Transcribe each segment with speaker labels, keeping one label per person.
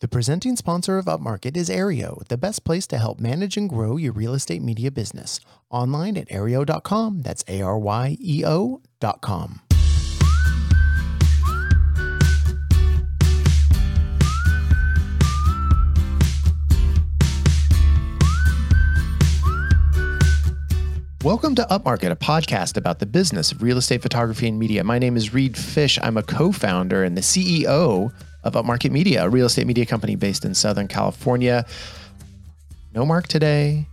Speaker 1: The presenting sponsor of Upmarket is Aryeo, the best place to help manage and grow your real estate media business. Online at aryeo.com. That's A R Y E O.com. Welcome to Upmarket, a podcast about the business of real estate photography and media. My name is Reed Fish. I'm a co founder and the CEO of Upmarket Media, a real estate media company based in Southern California. No Mark today.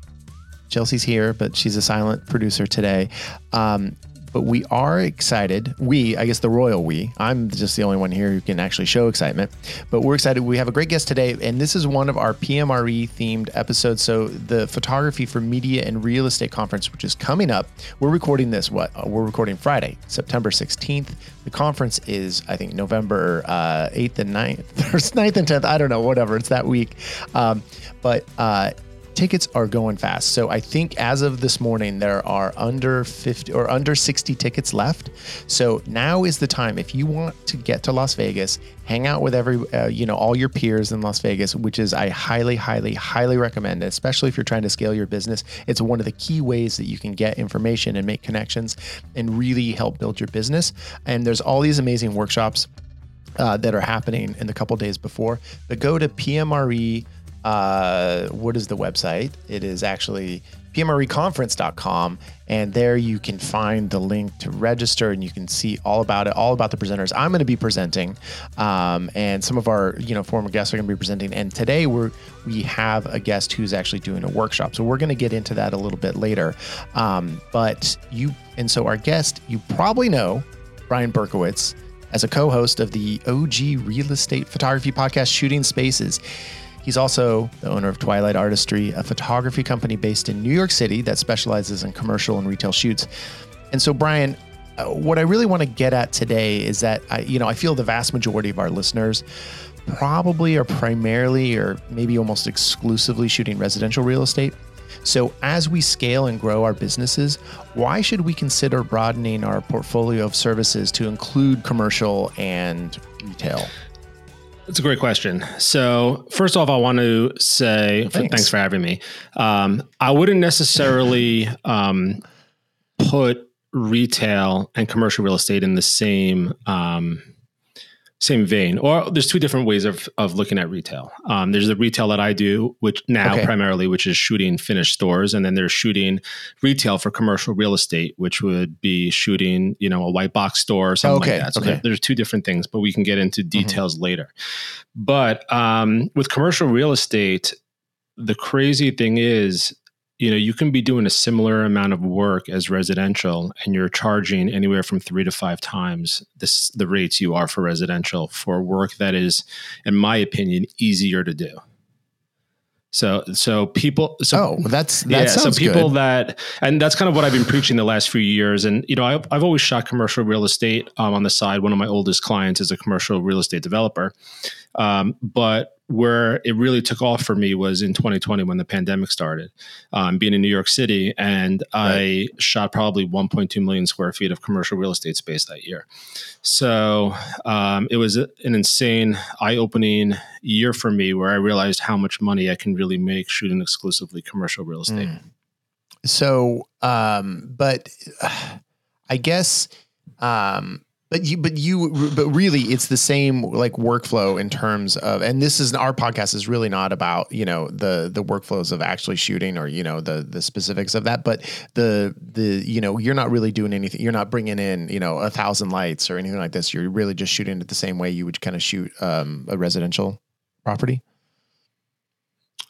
Speaker 1: Chelsea's here, but she's a silent producer today. Um, but we are excited. We, I guess the royal we, I'm just the only one here who can actually show excitement. But we're excited. We have a great guest today, and this is one of our PMRE themed episodes. So, the Photography for Media and Real Estate Conference, which is coming up, we're recording this, what? Uh, we're recording Friday, September 16th. The conference is, I think, November uh, 8th and 9th, or 9th and 10th. I don't know, whatever. It's that week. Um, but uh, tickets are going fast. So I think as of this morning, there are under 50 or under 60 tickets left. So now is the time if you want to get to Las Vegas, hang out with every, uh, you know, all your peers in Las Vegas, which is I highly, highly, highly recommend, especially if you're trying to scale your business. It's one of the key ways that you can get information and make connections and really help build your business. And there's all these amazing workshops. Uh, that are happening in the couple days before, but go to PMRE uh, what is the website? It is actually pmreconference.com and there you can find the link to register and you can see all about it all about the presenters i'm going to be presenting. Um, and some of our you know former guests are going to be presenting and today we're we have a guest who's actually doing a workshop so we're going to get into that a little bit later. Um, but you and so our guest you probably know brian berkowitz as a co-host of the og real estate photography podcast shooting spaces He's also the owner of Twilight Artistry, a photography company based in New York City that specializes in commercial and retail shoots. And so, Brian, uh, what I really want to get at today is that I, you know, I feel the vast majority of our listeners probably are primarily or maybe almost exclusively shooting residential real estate. So, as we scale and grow our businesses, why should we consider broadening our portfolio of services to include commercial and retail?
Speaker 2: That's a great question. So, first off, I want to say thanks, thanks for having me. Um, I wouldn't necessarily um, put retail and commercial real estate in the same um, same vein. Or there's two different ways of of looking at retail. Um, there's the retail that I do, which now okay. primarily, which is shooting finished stores, and then there's shooting retail for commercial real estate, which would be shooting, you know, a white box store or something okay. like that. So okay. there, there's two different things, but we can get into mm-hmm. details mm-hmm. later. But um, with commercial real estate, the crazy thing is you know you can be doing a similar amount of work as residential and you're charging anywhere from three to five times this the rates you are for residential for work that is in my opinion easier to do. So so people so
Speaker 1: oh that's that yeah so
Speaker 2: people
Speaker 1: good.
Speaker 2: that and that's kind of what I've been preaching the last few years. And you know I've, I've always shot commercial real estate um, on the side. One of my oldest clients is a commercial real estate developer um, but where it really took off for me was in 2020 when the pandemic started, um, being in New York City, and right. I shot probably 1.2 million square feet of commercial real estate space that year. So um, it was an insane, eye-opening year for me, where I realized how much money I can really make shooting exclusively commercial real estate. Mm.
Speaker 1: So, um, but uh, I guess um, but you, but you, but really, it's the same like workflow in terms of, and this is our podcast is really not about you know the the workflows of actually shooting or you know the the specifics of that, but the the you know you're not really doing anything. You're not bringing in you know a thousand lights or anything like this. You're really just shooting it the same way you would kind of shoot um, a residential property.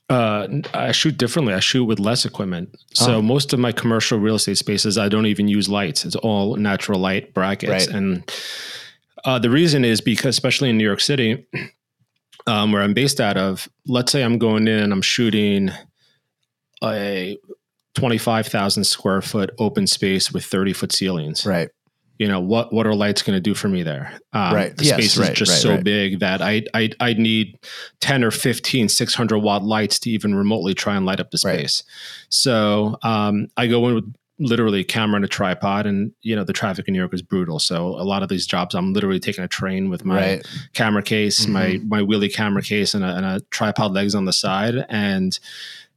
Speaker 2: Uh, I shoot differently. I shoot with less equipment. So oh. most of my commercial real estate spaces, I don't even use lights. It's all natural light brackets. Right. And uh, the reason is because, especially in New York City, um, where I'm based out of, let's say I'm going in and I'm shooting a 25,000 square foot open space with 30 foot ceilings.
Speaker 1: Right
Speaker 2: you know what what are lights going to do for me there?
Speaker 1: Um, right.
Speaker 2: the
Speaker 1: yes,
Speaker 2: space
Speaker 1: right,
Speaker 2: is just
Speaker 1: right,
Speaker 2: so
Speaker 1: right.
Speaker 2: big that I, I i need 10 or 15 600 watt lights to even remotely try and light up the space. So um, i go in with literally a camera and a tripod and you know the traffic in new york is brutal. So a lot of these jobs i'm literally taking a train with my camera case mm-hmm. my my wheelie camera case and a, and a, tripod legs on the side and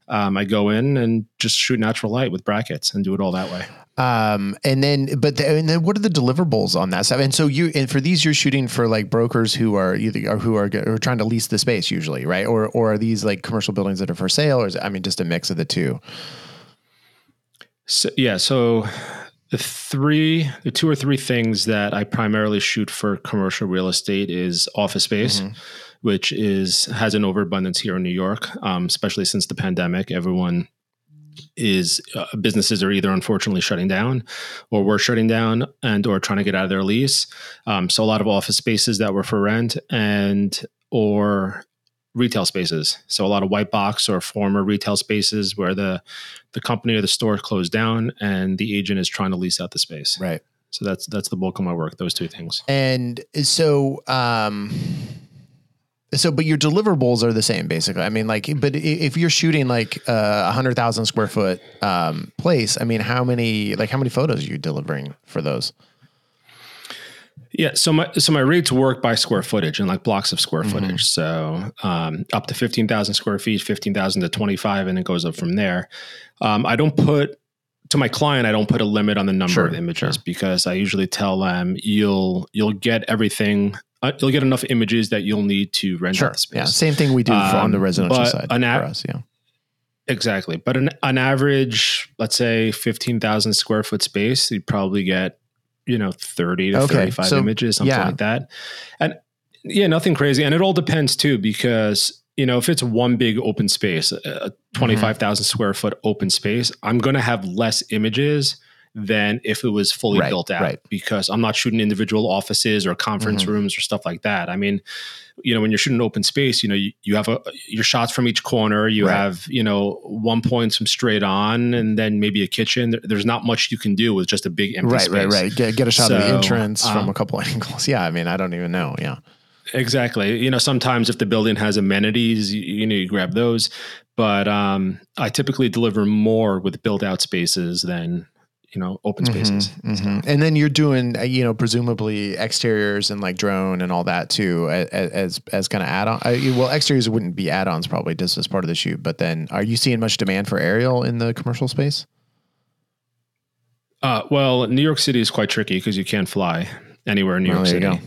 Speaker 2: um, i go in and just shoot natural light with brackets and do it all that way
Speaker 1: um, and then, but the, and then, what are the deliverables on that stuff? And so you, and for these, you're shooting for like brokers who are either or who are, who are trying to lease the space usually, right? Or or are these like commercial buildings that are for sale, or is it, I mean, just a mix of the two?
Speaker 2: So, yeah. So the three, the two or three things that I primarily shoot for commercial real estate is office space, mm-hmm. which is has an overabundance here in New York, um, especially since the pandemic. Everyone is uh, businesses are either unfortunately shutting down or we're shutting down and or trying to get out of their lease. Um, so a lot of office spaces that were for rent and or retail spaces. So a lot of white box or former retail spaces where the the company or the store closed down and the agent is trying to lease out the space.
Speaker 1: Right.
Speaker 2: So that's that's the bulk of my work those two things.
Speaker 1: And so um so, but your deliverables are the same, basically. I mean, like, but if you're shooting like a hundred thousand square foot um, place, I mean, how many, like, how many photos are you delivering for those?
Speaker 2: Yeah, so my so my rates work by square footage and like blocks of square mm-hmm. footage. So um, up to fifteen thousand square feet, fifteen thousand to twenty five, and it goes up from there. Um, I don't put to my client, I don't put a limit on the number sure, of images sure. because I usually tell them you'll you'll get everything uh, you'll get enough images that you'll need to render sure. the space.
Speaker 1: Yeah, same thing we do um, on the um, residential side an a- for us. Yeah,
Speaker 2: exactly. But an, an average, let's say, fifteen thousand square foot space, you probably get you know thirty to okay. thirty five so, images, something yeah. like that. And yeah, nothing crazy. And it all depends too, because you know if it's one big open space, a twenty five thousand mm mm-hmm. square foot open space, I'm going to have less images than if it was fully right, built out right. because I'm not shooting individual offices or conference mm-hmm. rooms or stuff like that. I mean, you know, when you're shooting open space, you know, you, you have a, your shots from each corner, you right. have, you know, one point some straight on and then maybe a kitchen. There's not much you can do with just a big empty
Speaker 1: right,
Speaker 2: space.
Speaker 1: Right, right, Get, get a shot so, of the entrance um, from a couple angles. Yeah. I mean, I don't even know. Yeah.
Speaker 2: Exactly. You know, sometimes if the building has amenities, you, you know, you grab those. But um, I typically deliver more with built out spaces than you know open mm-hmm, spaces.
Speaker 1: mm-hmm, mm-hmm. and then you're doing uh, you know presumably exteriors and like drone and all that too as as, as kind of add-on well exteriors wouldn't be add-ons probably just as part of the shoot but then are you seeing much demand for aerial in the commercial space?
Speaker 2: Uh, well new york city is quite tricky because you can't fly anywhere in new well, york city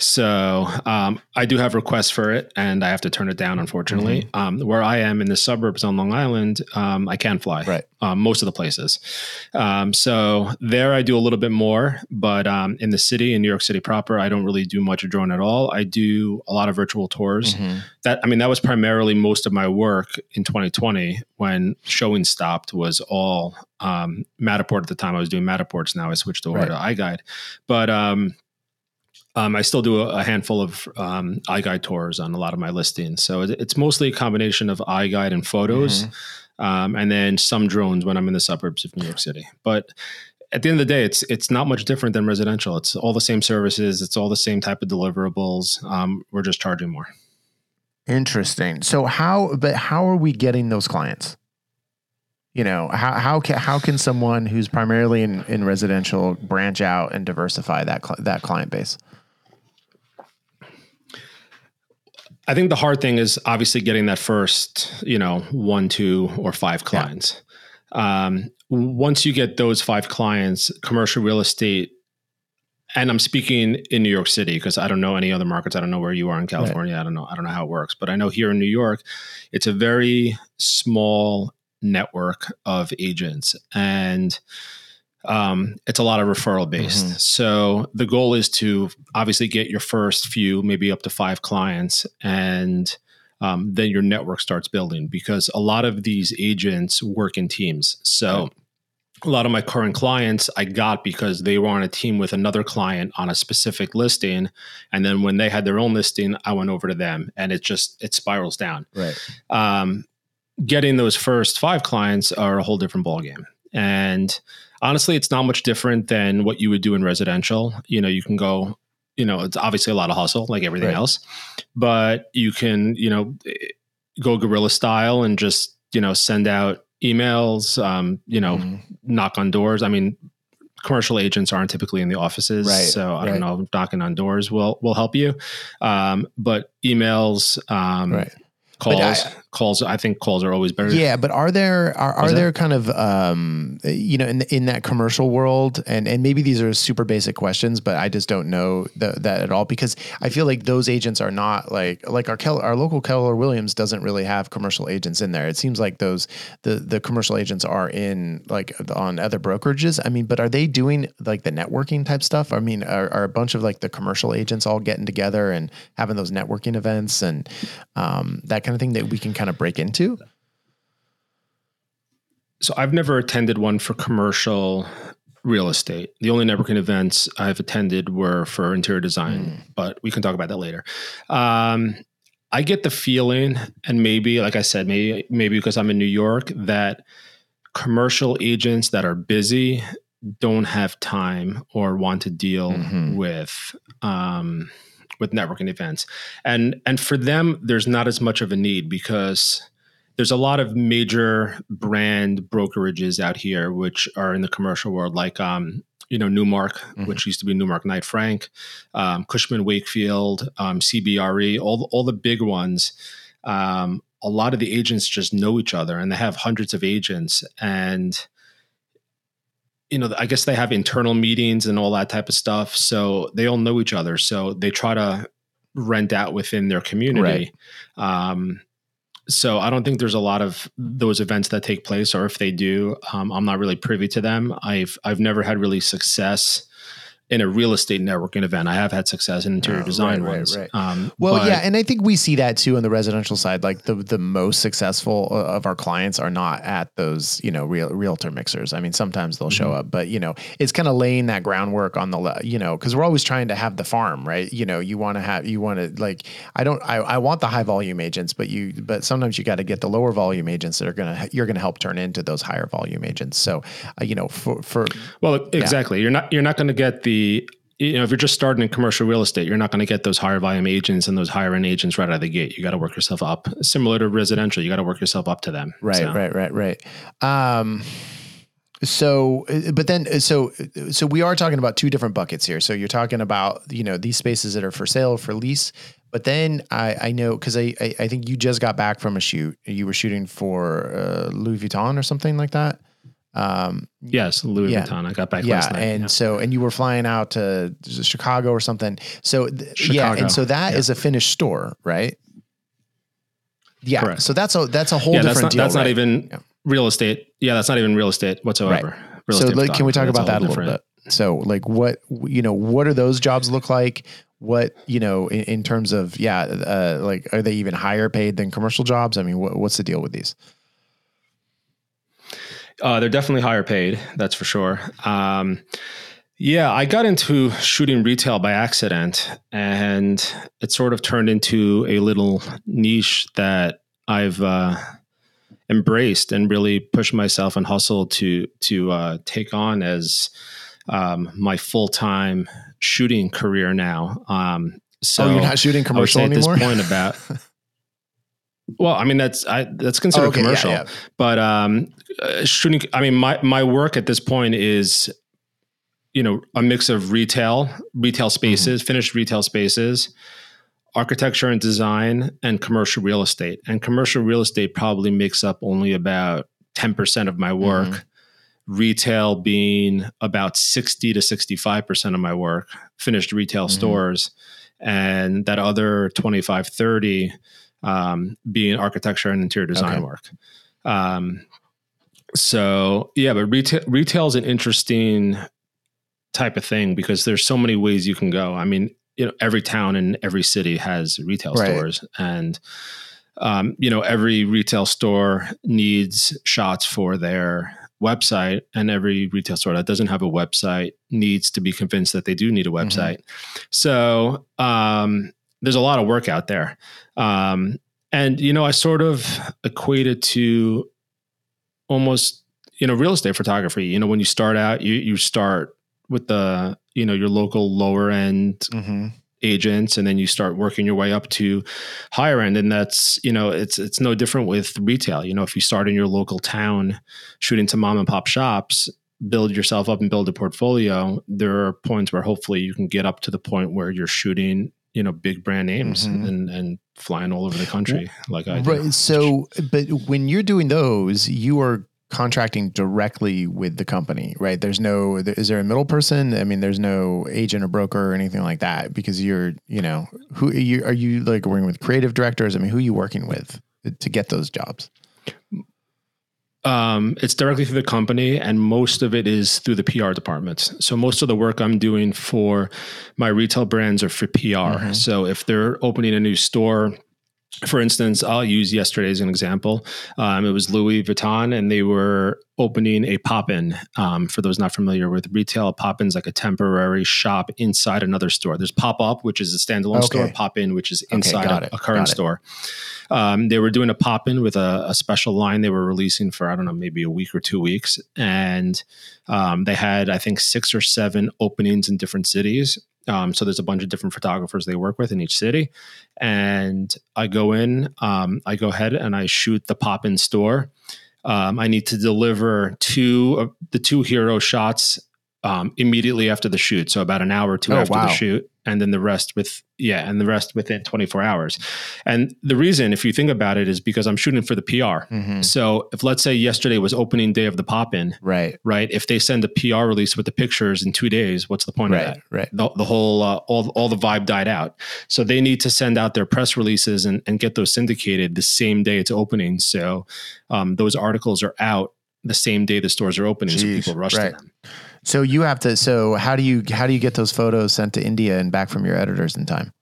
Speaker 2: so um, I do have requests for it, and I have to turn it down, unfortunately. Mm-hmm. Um, where I am in the suburbs on Long Island, um, I can fly.
Speaker 1: Right.
Speaker 2: Um, most of the places. Um, so there, I do a little bit more, but um, in the city, in New York City proper, I don't really do much drone at all. I do a lot of virtual tours. Mm-hmm. That I mean, that was primarily most of my work in 2020 when showing stopped. Was all Matterport at the time. I was doing Matterports. Now I switched over right. to iGuide, but um, I still do a, handful of um, iGuide tours on a lot of my listings. So it's mostly a combination of iGuide and photos, mm-hmm. um, and then some drones when I'm in the suburbs of New York City. But at the end of the day, it's it's not much different than residential. It's all the same services. It's all the same type of deliverables. Um, we're just charging more.
Speaker 1: Interesting. So how, but how are we getting those clients? You know, how how can how can someone who's primarily in, in residential branch out and diversify that that client base?
Speaker 2: I think the hard thing is obviously getting that first, you know, one, two, or five clients. Yeah. Um, once you get those five clients, commercial real estate, and I'm speaking in New York City because I don't know any other markets. I don't know where you are in California. Right. I don't know. I don't know how it works, but I know here in New York, it's a very small network of agents, and um, it's a lot of referral based. Mm-hmm. So the goal is to obviously get your first few, maybe up to five clients, and um, then your network starts building because a lot of these agents work in teams. So right. a lot of my current clients I got because they were on a team with another client on a specific listing, and then when they had their own listing, I went over to them, and it just it spirals down.
Speaker 1: Right.
Speaker 2: Um, getting those first five clients are a whole different ballgame, and honestly, it's not much different than what you would do in residential. You know, you can go, you know, it's obviously a lot of hustle like everything right. else, but you can, you know, go guerrilla style and just, you know, send out emails, um, you know, mm-hmm. knock on doors. I mean, commercial agents aren't typically in the offices, right, so I right. don't know. Knocking on doors will will help you, um, but emails, um, right calls I, calls i think calls are always better.
Speaker 1: Yeah but are there are, are there kind of um you know in in that commercial world? And and maybe these are super basic questions but i just don't know the, that at all because i feel like those agents are not like like our our local keller williams doesn't really have commercial agents in there. It seems like those the the commercial agents are in like on other brokerages. I mean but are they doing like the networking type stuff? I mean are, are a bunch of like the commercial agents all getting together and having those networking events and um that kind of thing that we can kind of break into?
Speaker 2: So I've never attended one for commercial real estate. The only networking events I've attended were for interior design, mm. but we can talk about that later. Um, I get the feeling, and maybe, like I said, maybe maybe because I'm in New York, that commercial agents that are busy don't have time or want to deal mm-hmm. with um, with networking events. And and for them, there's not as much of a need because there's a lot of major brand brokerages out here which are in the commercial world, like um, you know Newmark, mm-hmm. which used to be Newmark Knight Frank, um, Cushman Wakefield, um, CBRE, all all the big ones. Um, a lot of the agents just know each other, and they have hundreds of agents, and you know, I guess they have internal meetings and all that type of stuff. So they all know each other. So they try to rent out within their community. Right. Um, so I don't think there's a lot of those events that take place, or if they do, um, I'm not really privy to them. I've I've never had really success in a real estate networking event. I have had success in interior oh, design right, ones. Right,
Speaker 1: right. Um, well, yeah, and I think we see that too on the residential side. Like the the most successful uh, of our clients are not at those you know real realtor mixers. I mean, sometimes they'll mm-hmm. show up, but you know, it's kind of laying that groundwork on the you know because we're always trying to have the farm, right? You know, you want to have you want to like I don't I, I want the high volume agents, but you but sometimes you got to get the lower volume agents that are gonna you're gonna help turn into those higher volume agents. So uh, you know for for
Speaker 2: well exactly yeah. you're not you're not going to get the you know, if you're just starting in commercial real estate, you're not going to get those higher volume agents and those higher end agents right out of the gate. You got to work yourself up. Similar to residential, you got to work yourself up to them.
Speaker 1: Right, so. right, right, right. Um, so, but then, so, so we are talking about two different buckets here. So you're talking about, you know, these spaces that are for sale, for lease. But then I, I know because I, I, I think you just got back from a shoot. You were shooting for uh, Louis Vuitton or something like that.
Speaker 2: Um, yes, Louis yeah, Vuitton. I got back
Speaker 1: yeah,
Speaker 2: last night.
Speaker 1: And yeah. so, and you were flying out to Chicago or something. So, th- yeah, and so that yeah. is a finished store, right? Yeah. Correct. So that's a that's a whole different
Speaker 2: that's not,
Speaker 1: deal.
Speaker 2: That's right? not even real estate. Yeah, that's not even real estate whatsoever. Right. Real
Speaker 1: so, like, can we talk about that a little bit? So, like, what you know, what do those jobs look like? What you know, in, in terms of yeah, uh, like, are they even higher paid than commercial jobs? I mean, what, what's the deal with these?
Speaker 2: Uh, they're definitely higher paid, that's for sure. Um, yeah, I got into shooting retail by accident, and it sort of turned into a little niche that I've uh, embraced and really pushed myself and hustled to to uh, take on as um, my full time shooting career now. Um, so
Speaker 1: oh, you're not shooting commercial anymore.
Speaker 2: At this point, about Well, I mean that's I, that's considered oh, okay, commercial, yeah, yeah. but um, uh, shooting. I mean, my my work at this point is, you know, a mix of retail, retail spaces, mm-hmm. finished retail spaces, architecture and design, and commercial real estate. And commercial real estate probably makes up only about ten percent of my work. Mm-hmm. Retail being about sixty to sixty five percent of my work. Finished retail mm-hmm. stores, and that other 25, 30 um, being architecture and interior design okay. work. Um, so yeah, but retail retail is an interesting type of thing because there's so many ways you can go. I mean, you know, every town and every city has retail right. stores, and um, you know, every retail store needs shots for their website, and every retail store that doesn't have a website needs to be convinced that they do need a mm-hmm. website. Mm-hmm. So um, there's a lot of work out there. Um, and, you know, I sort of equated to almost, you know, real estate photography. You know, when you start out, you, you start with the, you know, your local lower end mm-hmm. agents and then you start working your way up to higher end and that's you know it's it's no different with retail you know if you start in your local town shooting to mom and pop shops build yourself up and build a portfolio there are points where hopefully you can get up to the point where you're shooting you know big brand names mm-hmm. and and flying all over the country like I do.
Speaker 1: Right. So, but when you're doing those, you are contracting directly with the company, right? There's no, is there a middle person? I mean, there's no agent or broker or anything like that because you're, you know, who are you, are you like working with creative directors? I mean, who are you working with to get those jobs?
Speaker 2: Um, it's directly through the company, and most of it is through the PR departments. So most of the work I'm doing for my retail brands are for PR. Mm-hmm. So if they're opening a new store, for instance, I'll use yesterday as an example. Um, it was Louis Vuitton, and they were opening a pop in. Um, for those not familiar with retail, pop in's like a temporary shop inside another store. There's pop up, which is a standalone okay. store, pop in, which is inside okay, a, a, current store. Um, they were doing a pop in with a, a, special line they were releasing for, I don't know, maybe a week or two weeks. And um, they had, I think, six or seven openings in different cities. Um, so there's a bunch of different photographers they work with in each city. And I go in, um, I go ahead and I shoot the pop in store. Um, I need to deliver two of the two hero shots um, immediately after the shoot. So about an hour or two oh, after wow. the shoot and then the rest with yeah and the rest within 24 hours and the reason if you think about it is because i'm shooting for the pr mm-hmm. so if let's say yesterday was opening day of the pop-in
Speaker 1: right
Speaker 2: right if they send a pr release with the pictures in two days what's the point
Speaker 1: right,
Speaker 2: of that
Speaker 1: right
Speaker 2: the, the whole uh, all, all the vibe died out so they need to send out their press releases and, and get those syndicated the same day it's opening so um, those articles are out the same day the stores are opening Jeez, so people rush right. to them
Speaker 1: so you have to. So how do you how do you get those photos sent to India and back from your editors in time?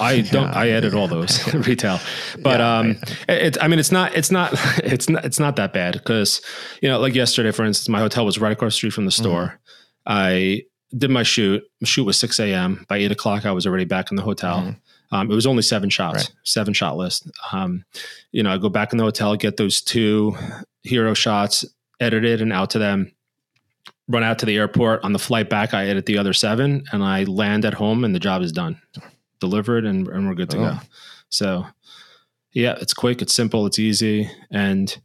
Speaker 2: I don't. Yeah. I edit all those retail, but yeah, um, it's. I mean, it's not. It's not. It's not. It's not that bad because you know, like yesterday, for instance, my hotel was right across the street from the mm-hmm. store. Mm-hmm. I did my shoot. My shoot was six a.m. By eight o'clock, I was already back in the hotel. Mm-hmm. Um, it was only seven shots, right. seven shot list. Um, you know, I go back in the hotel, get those two hero shots, edited and out to them run out to the airport. On the flight back, I edit the other seven and I land at home and the job is done, delivered, and, and we're good to oh. go. So, yeah, it's quick, it's simple, it's easy. And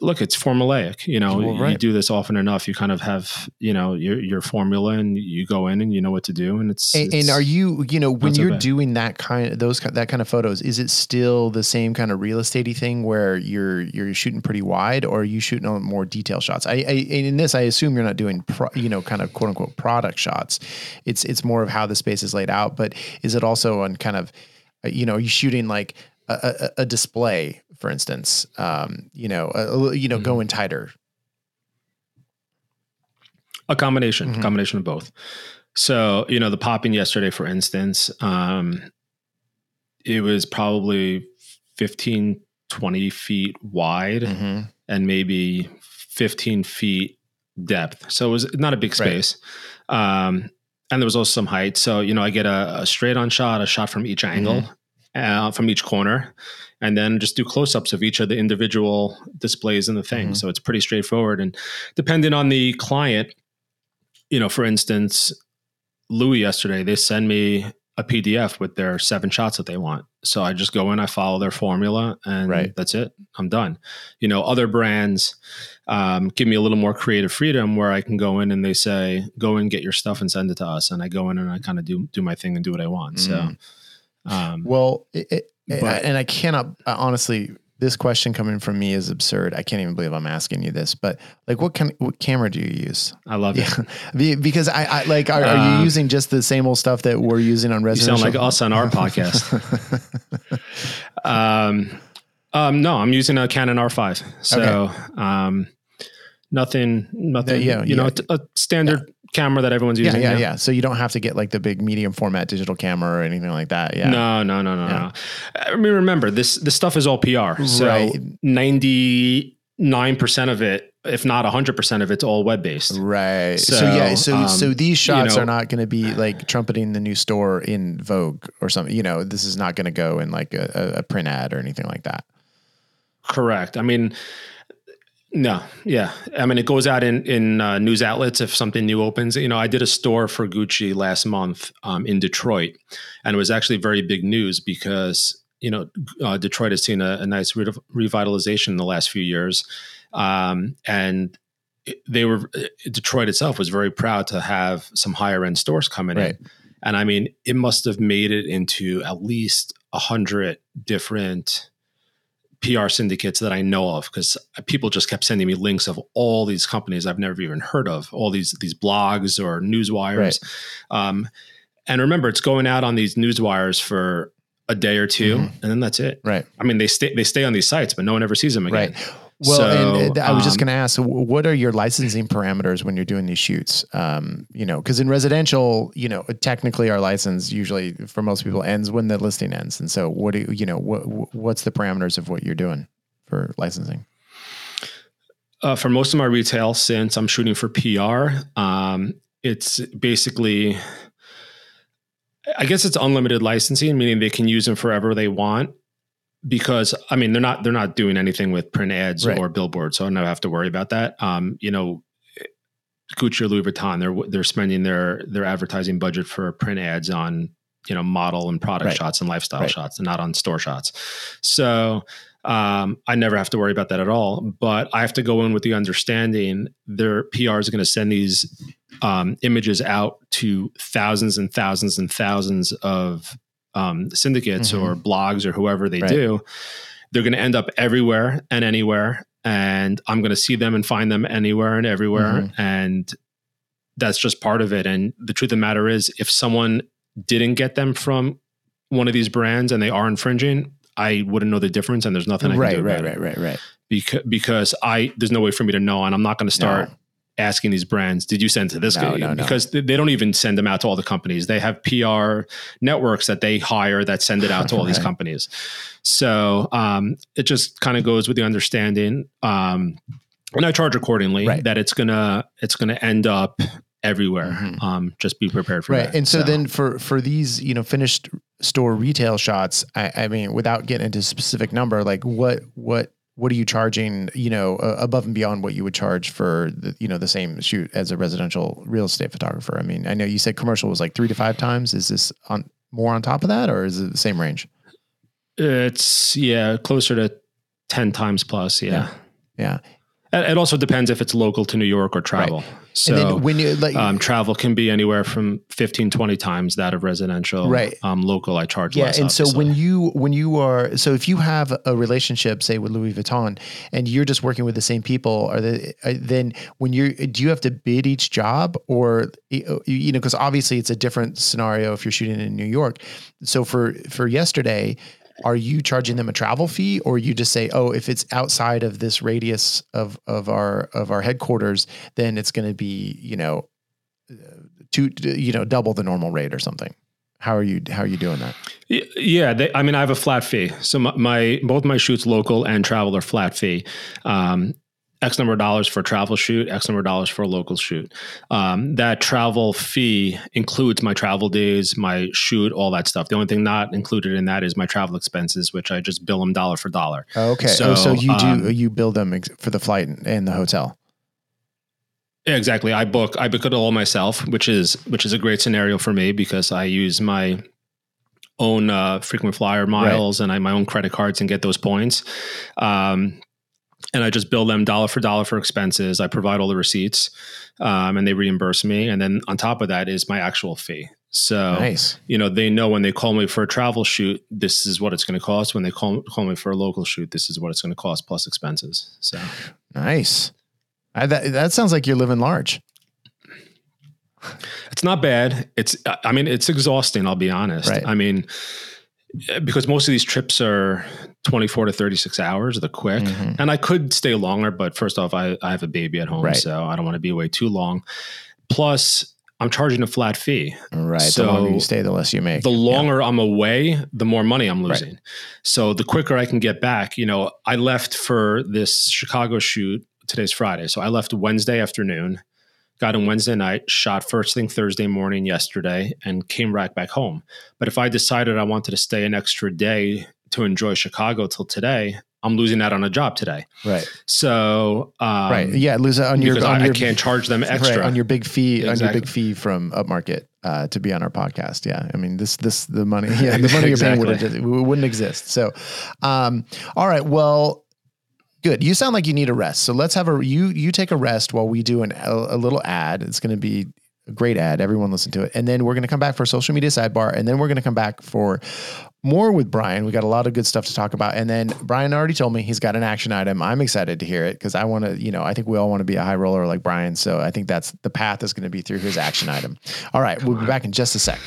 Speaker 2: look, it's formulaic. You know, well, right. you do this often enough, you kind of have, you know, your your formula, and you go in and you know what to do, and it's.
Speaker 1: And,
Speaker 2: it's
Speaker 1: and are you, you know, when you're doing that kind of those that kind of photos, is it still the same kind of real estatey thing where you're you're shooting pretty wide, or are you shooting on more detail shots? I, I in this, I assume you're not doing, pro, you know, kind of quote unquote product shots. It's it's more of how the space is laid out, but is it also on kind of, uh, you know, are you shooting like a, a, a display for instance, um, you know, a, you know, mm-hmm. going tighter.
Speaker 2: A combination, mm-hmm. combination of both. So, you know, the pop in yesterday, for instance, um, it was probably 15, 20 feet wide mm-hmm. and maybe 15 feet depth. So it was not a big space. Right. Um, and there was also some height. So, you know, I get a, a straight on shot, a shot from each angle, mm-hmm. Uh, from each corner and then just do close-ups of each of the individual displays in the thing. Mm-hmm. So it's pretty straightforward. And depending on the client, you know, for instance, Louis yesterday, they send me a PDF with their seven shots that they want. So I just go in, I follow their formula, and right. that's it. I'm done. You know, other brands um, give me a little more creative freedom where I can go in and they say, "Go and get your stuff and send it to us," and I go in and I kind of do do my thing and do what I want. Mm. So,
Speaker 1: um, well, it, but, and I cannot honestly. This question coming from me is absurd. I can't even believe I'm asking you this. But like, what can what camera do you use?
Speaker 2: I love it
Speaker 1: because I, I like. Are, are you um, using just the same old stuff that we're using on residential?
Speaker 2: You sound like us on our podcast. um, um, no, I'm using a Canon R5. So, okay. um, nothing, nothing. Yeah, you yeah. know, a, standard yeah camera that everyone's using.
Speaker 1: Yeah, yeah, yeah. So you don't have to get like the big medium format digital camera or anything like that. Yeah.
Speaker 2: No, no, no, no, yeah. no. I mean, remember this. This stuff is all PR. So ninety nine percent of it, if not hundred percent of it's all web based.
Speaker 1: Right. So, so, yeah. So um, so these shots you know, are not going to be like trumpeting the new store in Vogue or something. You know, this is not going to go in like a, a print ad or anything like that.
Speaker 2: Correct. I mean No, yeah. I mean, it goes out in in uh, news outlets if something new opens. You know, I did a store for Gucci last month um, in Detroit, and it was actually very big news because you know uh, Detroit has seen a, a nice re- revitalization in the last few years, um, and they were Detroit itself was very proud to have some higher end stores coming right. in, and I mean, it must have made it into at least a hundred different PR syndicates that I know of because people just kept sending me links of all these companies I've never even heard of, all these these blogs or news wires. Right. Um, and remember, it's going out on these news wires for a day or 2 mm-hmm. and then that's it.
Speaker 1: Right.
Speaker 2: I mean, they stay they stay on these sites, but no one ever sees them again.
Speaker 1: Right. Well, so, and, I was just um, going to ask, what are your licensing parameters when you're doing these shoots? Um, you know, because in residential, you know, technically our license usually for most people ends when the listing ends, and so what do you, you know, what what's the parameters of what you're doing for licensing?
Speaker 2: Uh, for most of my retail, since I'm shooting for PR, um, it's basically, I guess it's unlimited licensing, meaning they can use them forever they want because I mean they're not they're not doing anything with print ads right. or billboards, so I don't have to worry about that. Um, you know, Gucci or Louis Vuitton, they're they're spending their their advertising budget for print ads on you know model and product right. shots and lifestyle right. shots, and not on store shots. So um, I never have to worry about that at all. But I have to go in with the understanding their PR is going to send these um, images out to thousands and thousands and thousands of um, syndicates mm-hmm. or blogs or whoever they right. do, they're going to end up everywhere and anywhere. And I'm going to see them and find them anywhere and everywhere. Mm-hmm. And that's just part of it. And the truth of the matter is, if someone didn't get them from one of these brands and they are infringing, I wouldn't know the difference. And there's nothing I
Speaker 1: right,
Speaker 2: can
Speaker 1: do. Right, right, right, right, right.
Speaker 2: Because, because I, there's no way for me to know. And I'm not going to start. No asking these brands, did you send to this no, guy? No, because they don't even send them out to all the companies. They have PR networks that they hire that send it out to all right. these companies. So um, it just kind of goes with the understanding, um, and I charge accordingly right. that it's gonna it's gonna end up everywhere. Mm-hmm. Um, just be prepared for
Speaker 1: right.
Speaker 2: that.
Speaker 1: And so, so, then for for these you know finished store retail shots, I, I mean, without getting into specific number, like what what what are you charging you know uh, above and beyond what you would charge for the, you know the same shoot as a residential real estate photographer? I mean i know you said commercial was like three to five times. Is this on more on top of that or is it the same range?
Speaker 2: It's yeah closer to 10 times plus
Speaker 1: yeah. Yeah, yeah.
Speaker 2: It also depends if it's local to New York or travel. Right. So when you like, um, travel can be anywhere from 15, 20 times that of residential.
Speaker 1: Right.
Speaker 2: Um, local, I charge less.
Speaker 1: yeah,
Speaker 2: less.
Speaker 1: and obviously. so when you when you are so if you have a relationship, say with Louis Vuitton, and you're just working with the same people, are they uh, then when you're do you have to bid each job or you know because obviously it's a different scenario if you're shooting in New York. So for for yesterday are you charging them a travel fee or you just say oh if it's outside of this radius of of our of our headquarters then it's going to be you know to you know double the normal rate or something. How are you how are you doing that?
Speaker 2: Yeah they, i mean i have a flat fee. So my, my, both my shoots local and travel are flat fee. Um, X number of dollars for a travel shoot, X number of dollars for a local shoot. Um, that travel fee includes my travel days, my shoot, all that stuff. The only thing not included in that is my travel expenses, which I just bill them dollar for dollar.
Speaker 1: Okay. So, oh, so you do um, you bill them for the flight and the hotel.
Speaker 2: Exactly. I book I book it all myself, which is which is a great scenario for me because I use my own uh, frequent flyer miles right. and I my own credit cards and get those points. Um, and I just bill them dollar for dollar for expenses. I provide all the receipts, um, and they reimburse me. And then on top of that is my actual fee. So, nice. you know, they know when they call me for a travel shoot, this is what it's going to cost. When they call, call me for a local shoot, this is what it's going to cost plus expenses. So,
Speaker 1: nice. I, that, that sounds like you're living large.
Speaker 2: It's not bad. It's, I mean, it's exhausting. I'll be honest. Right. I mean, because most of these trips are 24 to 36 hours the quick mm-hmm. and i could stay longer but first off I, I have a baby at home right. so i don't want to be away too long plus i'm charging a flat fee
Speaker 1: right so the longer you stay the less you make
Speaker 2: the longer yeah. i'm away the more money i'm losing right. so the quicker i can get back you know i left for this chicago shoot today's friday so i left wednesday afternoon got in Wednesday night, shot first thing Thursday morning yesterday, and came right back home. But if I decided I wanted to stay an extra day to enjoy Chicago till today, I'm losing out on a job today.
Speaker 1: Right.
Speaker 2: So um,
Speaker 1: right. Yeah. Lose it on your. On
Speaker 2: I,
Speaker 1: your
Speaker 2: I can't charge them extra
Speaker 1: right, on your big fee
Speaker 2: Exactly.
Speaker 1: on your big fee from upmarket uh, to be on our podcast. Yeah. I mean this this the money. Yeah. The money you're paying would
Speaker 2: Exactly.
Speaker 1: wouldn't exist. So, um, all right. Well. Good. You sound like you need a rest. So let's have a you you take a rest while we do an a, a little ad. It's going to be a great ad. Everyone listen to it. And then we're going to come back for a social media sidebar and then we're going to come back for more with Brian. We got a lot of good stuff to talk about. And then Brian already told me he's got an action item. I'm excited to hear it because I want to, you know, I think we all want to be a high roller like Brian. So I think that's the path is going to be through his action item. All right, we'll be back in just a sec.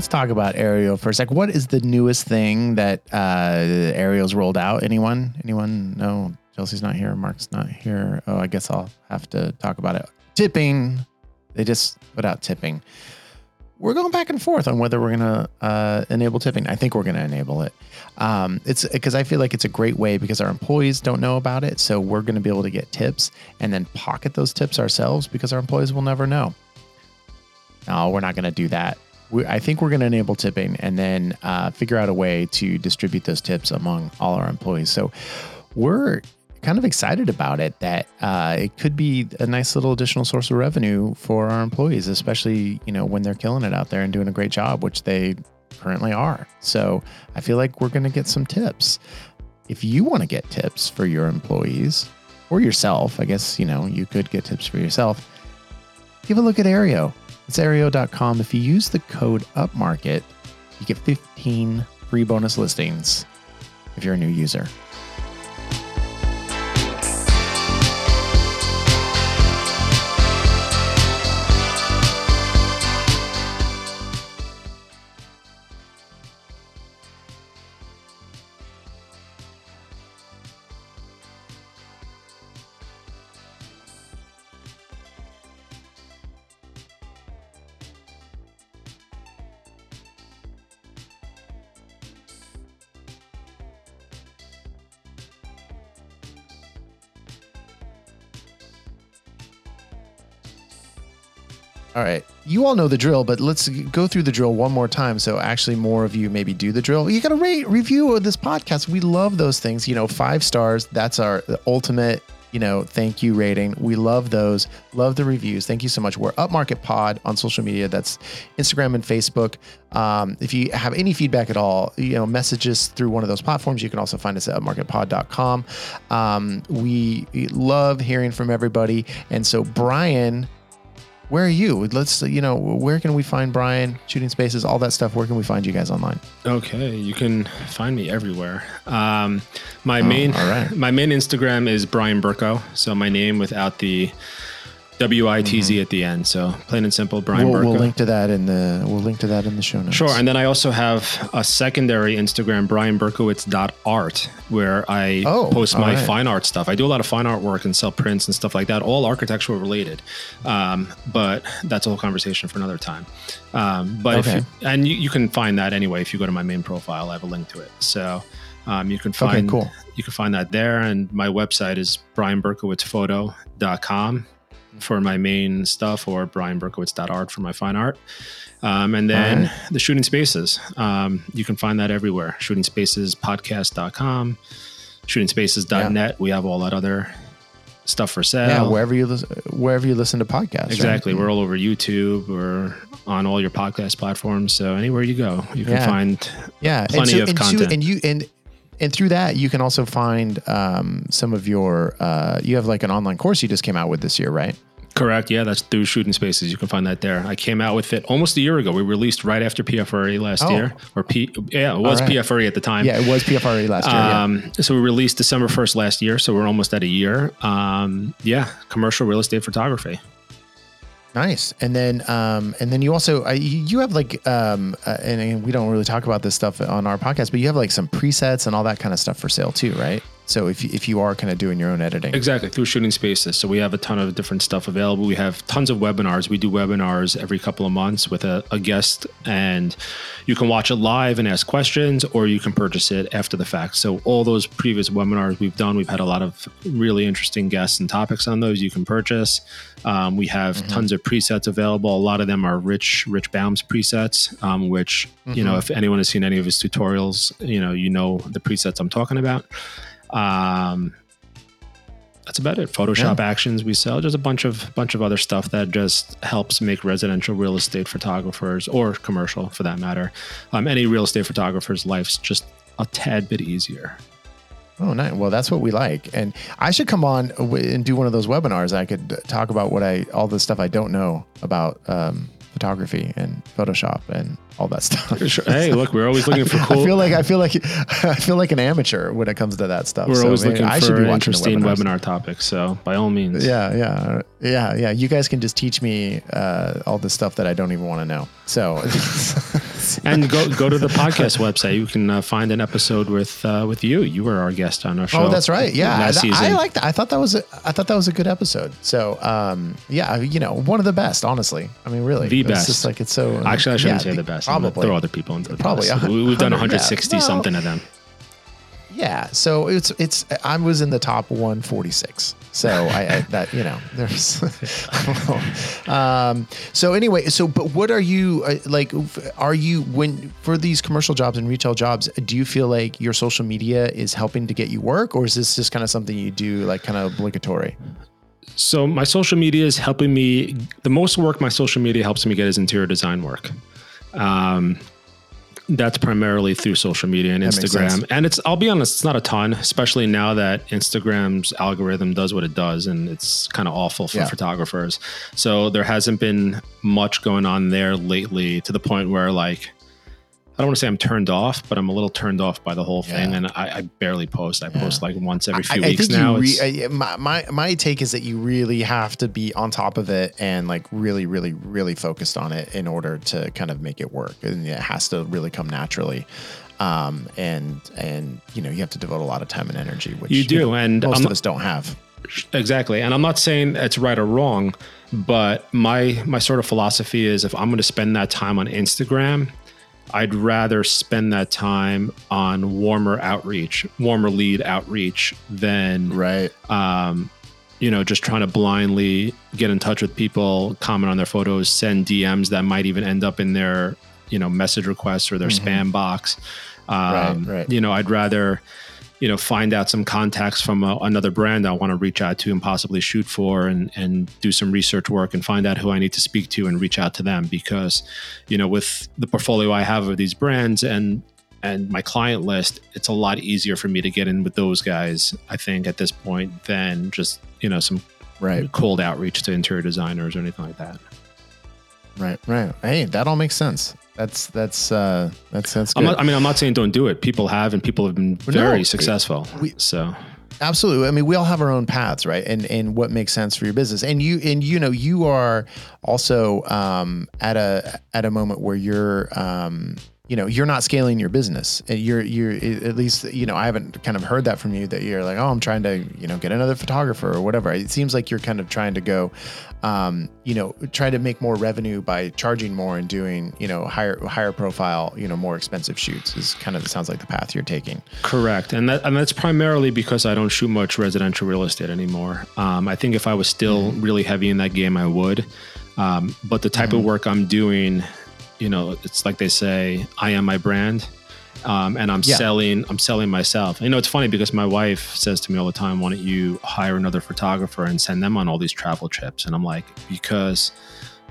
Speaker 1: Let's talk about Aryeo for a sec. What is the newest thing that uh, Aryeo's rolled out? Anyone? Anyone? No. Chelsea's not here. Mark's not here. Oh, I guess I'll have to talk about it. Tipping. They just put out tipping. We're going back and forth on whether we're going to uh, enable tipping. I think we're going to enable it. Um, it's because I feel like it's a great way because our employees don't know about it. So we're going to be able to get tips and then pocket those tips ourselves because our employees will never know. No, we're not going to do that. We, I think we're going to enable tipping and then uh, figure out a way to distribute those tips among all our employees. So we're kind of excited about it that uh, it could be a nice little additional source of revenue for our employees, especially you know when they're killing it out there and doing a great job, which they currently are. So I feel like we're going to get some tips. If you want to get tips for your employees or yourself, I guess you know you could get tips for yourself. Give a look at Aryeo. It's Aryeo.com. If you use the code UPMARKET, you get 15 free bonus listings if you're a new user. All right. You all know the drill, but let's go through the drill one more time. So actually more of you maybe do the drill. You got to rate review of this podcast. We love those things. You know, five stars. That's our ultimate, you know, thank you rating. We love those. Love the reviews. Thank you so much. We're Upmarket Pod on social media. That's Instagram and Facebook. Um, if you have any feedback at all, you know, messages through one of those platforms. You can also find us at upmarketpod.com. Um, we love hearing from everybody. And so Brian where are you? Let's, you know, where can we find Brian, Shooting Spaces, all that stuff? Where can we find you guys online?
Speaker 2: Okay, you can find me everywhere. Um, my main,
Speaker 1: all right.
Speaker 2: my main Instagram is Brian Berko. So my name without the W I T Z at the end. So plain and simple, Brian
Speaker 1: Mm-hmm. We'll, we'll link to that in the we'll link to that in the show notes.
Speaker 2: Sure. And then I also have a secondary Instagram, Brian brianberkowitz.art, where I
Speaker 1: Oh,
Speaker 2: post my
Speaker 1: right.
Speaker 2: fine art stuff. I do a lot of fine art work and sell prints and stuff like that, all architectural related. Um, but that's a whole conversation for another time. Um, but
Speaker 1: Okay.
Speaker 2: if you, and you, you can find that anyway if you go to my main profile, I have a link to it. So um, you can
Speaker 1: Okay,
Speaker 2: find
Speaker 1: cool.
Speaker 2: you can find that there. And my website is brianberkowitzphoto.com for my main stuff or brianberkowitz.art for my fine art. Um, and then
Speaker 1: All
Speaker 2: the shooting spaces. Um, you can find that everywhere. Shooting spaces podcast.com, shooting spaces.net. We have all that other stuff for sale.
Speaker 1: Yeah, wherever you listen, wherever you listen to podcasts. right?
Speaker 2: Exactly. We're all over YouTube. We're on all your podcast platforms. So anywhere you go, you can
Speaker 1: Yeah.
Speaker 2: find
Speaker 1: yeah,
Speaker 2: plenty
Speaker 1: and
Speaker 2: of
Speaker 1: and
Speaker 2: content.
Speaker 1: and you and and through that you can also find um, some of your. Uh, you have like an online course you just came out with this year, right?
Speaker 2: Correct. Yeah, that's through Shooting Spaces. You can find that there. I came out with it almost a year ago. We released right after PFRE last
Speaker 1: Oh.
Speaker 2: year, or P. Yeah, it was
Speaker 1: right.
Speaker 2: PFRE at the time.
Speaker 1: Yeah, it was PFRE last year. yeah.
Speaker 2: Um, so we released December first last year, so we're almost at a year. Um, yeah, commercial real estate photography.
Speaker 1: Nice. And then, um, and then you also, uh, you you have like, um, uh, and, and we don't really talk about this stuff on our podcast, but you have like some presets and all that kind of stuff for sale too, right? So if you, if you are kind of doing your own editing,
Speaker 2: exactly through Shooting Spaces. So we have a ton of different stuff available. We have tons of webinars. We do webinars every couple of months with a, a guest, and you can watch it live and ask questions, or you can purchase it after the fact. So all those previous webinars we've done, we've had a lot of really interesting guests and topics on those. You can purchase. Um, we have mm-hmm. tons of presets available. A lot of them are Rich Rich Baum's presets, um, which mm-hmm. you know mm-hmm. if anyone has seen any of his tutorials, you know you know the presets I'm talking about. Um, that's about it. Photoshop yeah. actions we sell. Just a bunch of bunch of other stuff that just helps make residential real estate photographers or commercial for that matter, um, any real estate photographer's life's just a tad bit easier.
Speaker 1: Oh, nice. Well, that's what we like. And I should come on and do one of those webinars. I could talk about what I all the stuff I don't know about um, photography and Photoshop and all that stuff.
Speaker 2: Sure. Hey, look, we're always looking for cool.
Speaker 1: I feel like I feel like I feel like an amateur when it comes to that stuff.
Speaker 2: We're so always looking I for interesting webinar topics. So by all means,
Speaker 1: yeah, yeah, yeah, yeah. You guys can just teach me uh, all the stuff that I don't even want to know. So,
Speaker 2: and go go to the podcast website. You can uh, find an episode with uh, with you. You were our guest on our show.
Speaker 1: Oh, that's right. Yeah, last I, I liked. That. I thought that was a, I thought that was a good episode. So, um, yeah, you know, one of the best. Honestly, I mean, really,
Speaker 2: the best.
Speaker 1: Just like it's so.
Speaker 2: Actually, I shouldn't yeah, say the best. Probably throw other people into the probably. Best. We've done 160 yeah. well, something of them.
Speaker 1: Yeah, so it's it's I was in the top 146. So I, I that you know there's. um, so anyway, so but what are you uh, like? Are you when for these commercial jobs and retail jobs? Do you feel like your social media is helping to get you work, or is this just kind of something you do like kind of obligatory?
Speaker 2: So my social media is helping me. The most work my social media helps me get is interior design work. Um, that's primarily through social media and Instagram. And it's, I'll be honest, it's not a ton, especially now that Instagram's algorithm does what it does and it's kind of awful for yeah. photographers. So there hasn't been much going on there lately to the point where like I don't want to say I'm turned off, but I'm a little turned off by the whole thing, and I, I, barely post. I yeah. post like once every few I, weeks I now.
Speaker 1: Re- my, my my take is that you really have to be on top of it and like really, really, really focused on it in order to kind of make it work, and it has to really come naturally. Um, and and you know you have to devote a lot of time and energy, which
Speaker 2: you do, you know, and
Speaker 1: most I'm of us don't have.
Speaker 2: Exactly, and I'm not saying it's right or wrong, but my my sort of philosophy is if I'm going to spend that time on Instagram I'd rather spend that time on warmer outreach, warmer lead outreach than
Speaker 1: right. Um,
Speaker 2: you know, just trying to blindly get in touch with people, comment on their photos, send DMs that might even end up in their, you know, message requests or their mm-hmm. spam box. Um, right, right. You know, I'd rather you know find out some contacts from a, another brand I want to reach out to and possibly shoot for and and do some research work and find out who I need to speak to and reach out to them. Because you know with the portfolio I have of these brands and and my client list it's a lot easier for me to get in with those guys I think at this point than just you know some right. cold outreach to interior designers or anything like that.
Speaker 1: Right right. Hey that all makes sense that's that's uh, that's that's.
Speaker 2: Good. Not, i mean, I'm not saying don't do it. People have, and people have been very no, successful. We, so
Speaker 1: absolutely. I mean, we all have our own paths, right? And and what makes sense for your business. And you and you know you are also um, at a at a moment where you're um, you know you're not scaling your business. You're you're at least you know i haven't kind of heard that from you that you're like oh i'm trying to you know get another photographer or whatever. It seems like you're kind of trying to go um, you know try to make more revenue by charging more and doing you know higher higher profile you know more expensive shoots is kind of sounds like the path you're taking.
Speaker 2: Correct. And that and that's primarily because i don't shoot much residential real estate anymore. Um, i think if i was still mm-hmm. really heavy in that game i would. Um, but the type mm-hmm. of work i'm doing you know, it's like they say, I am my brand. Um, and I'm yeah. selling, I'm selling myself. You know, it's funny because my wife says to me all the time, why don't you hire another photographer and send them on all these travel trips? And I'm like, because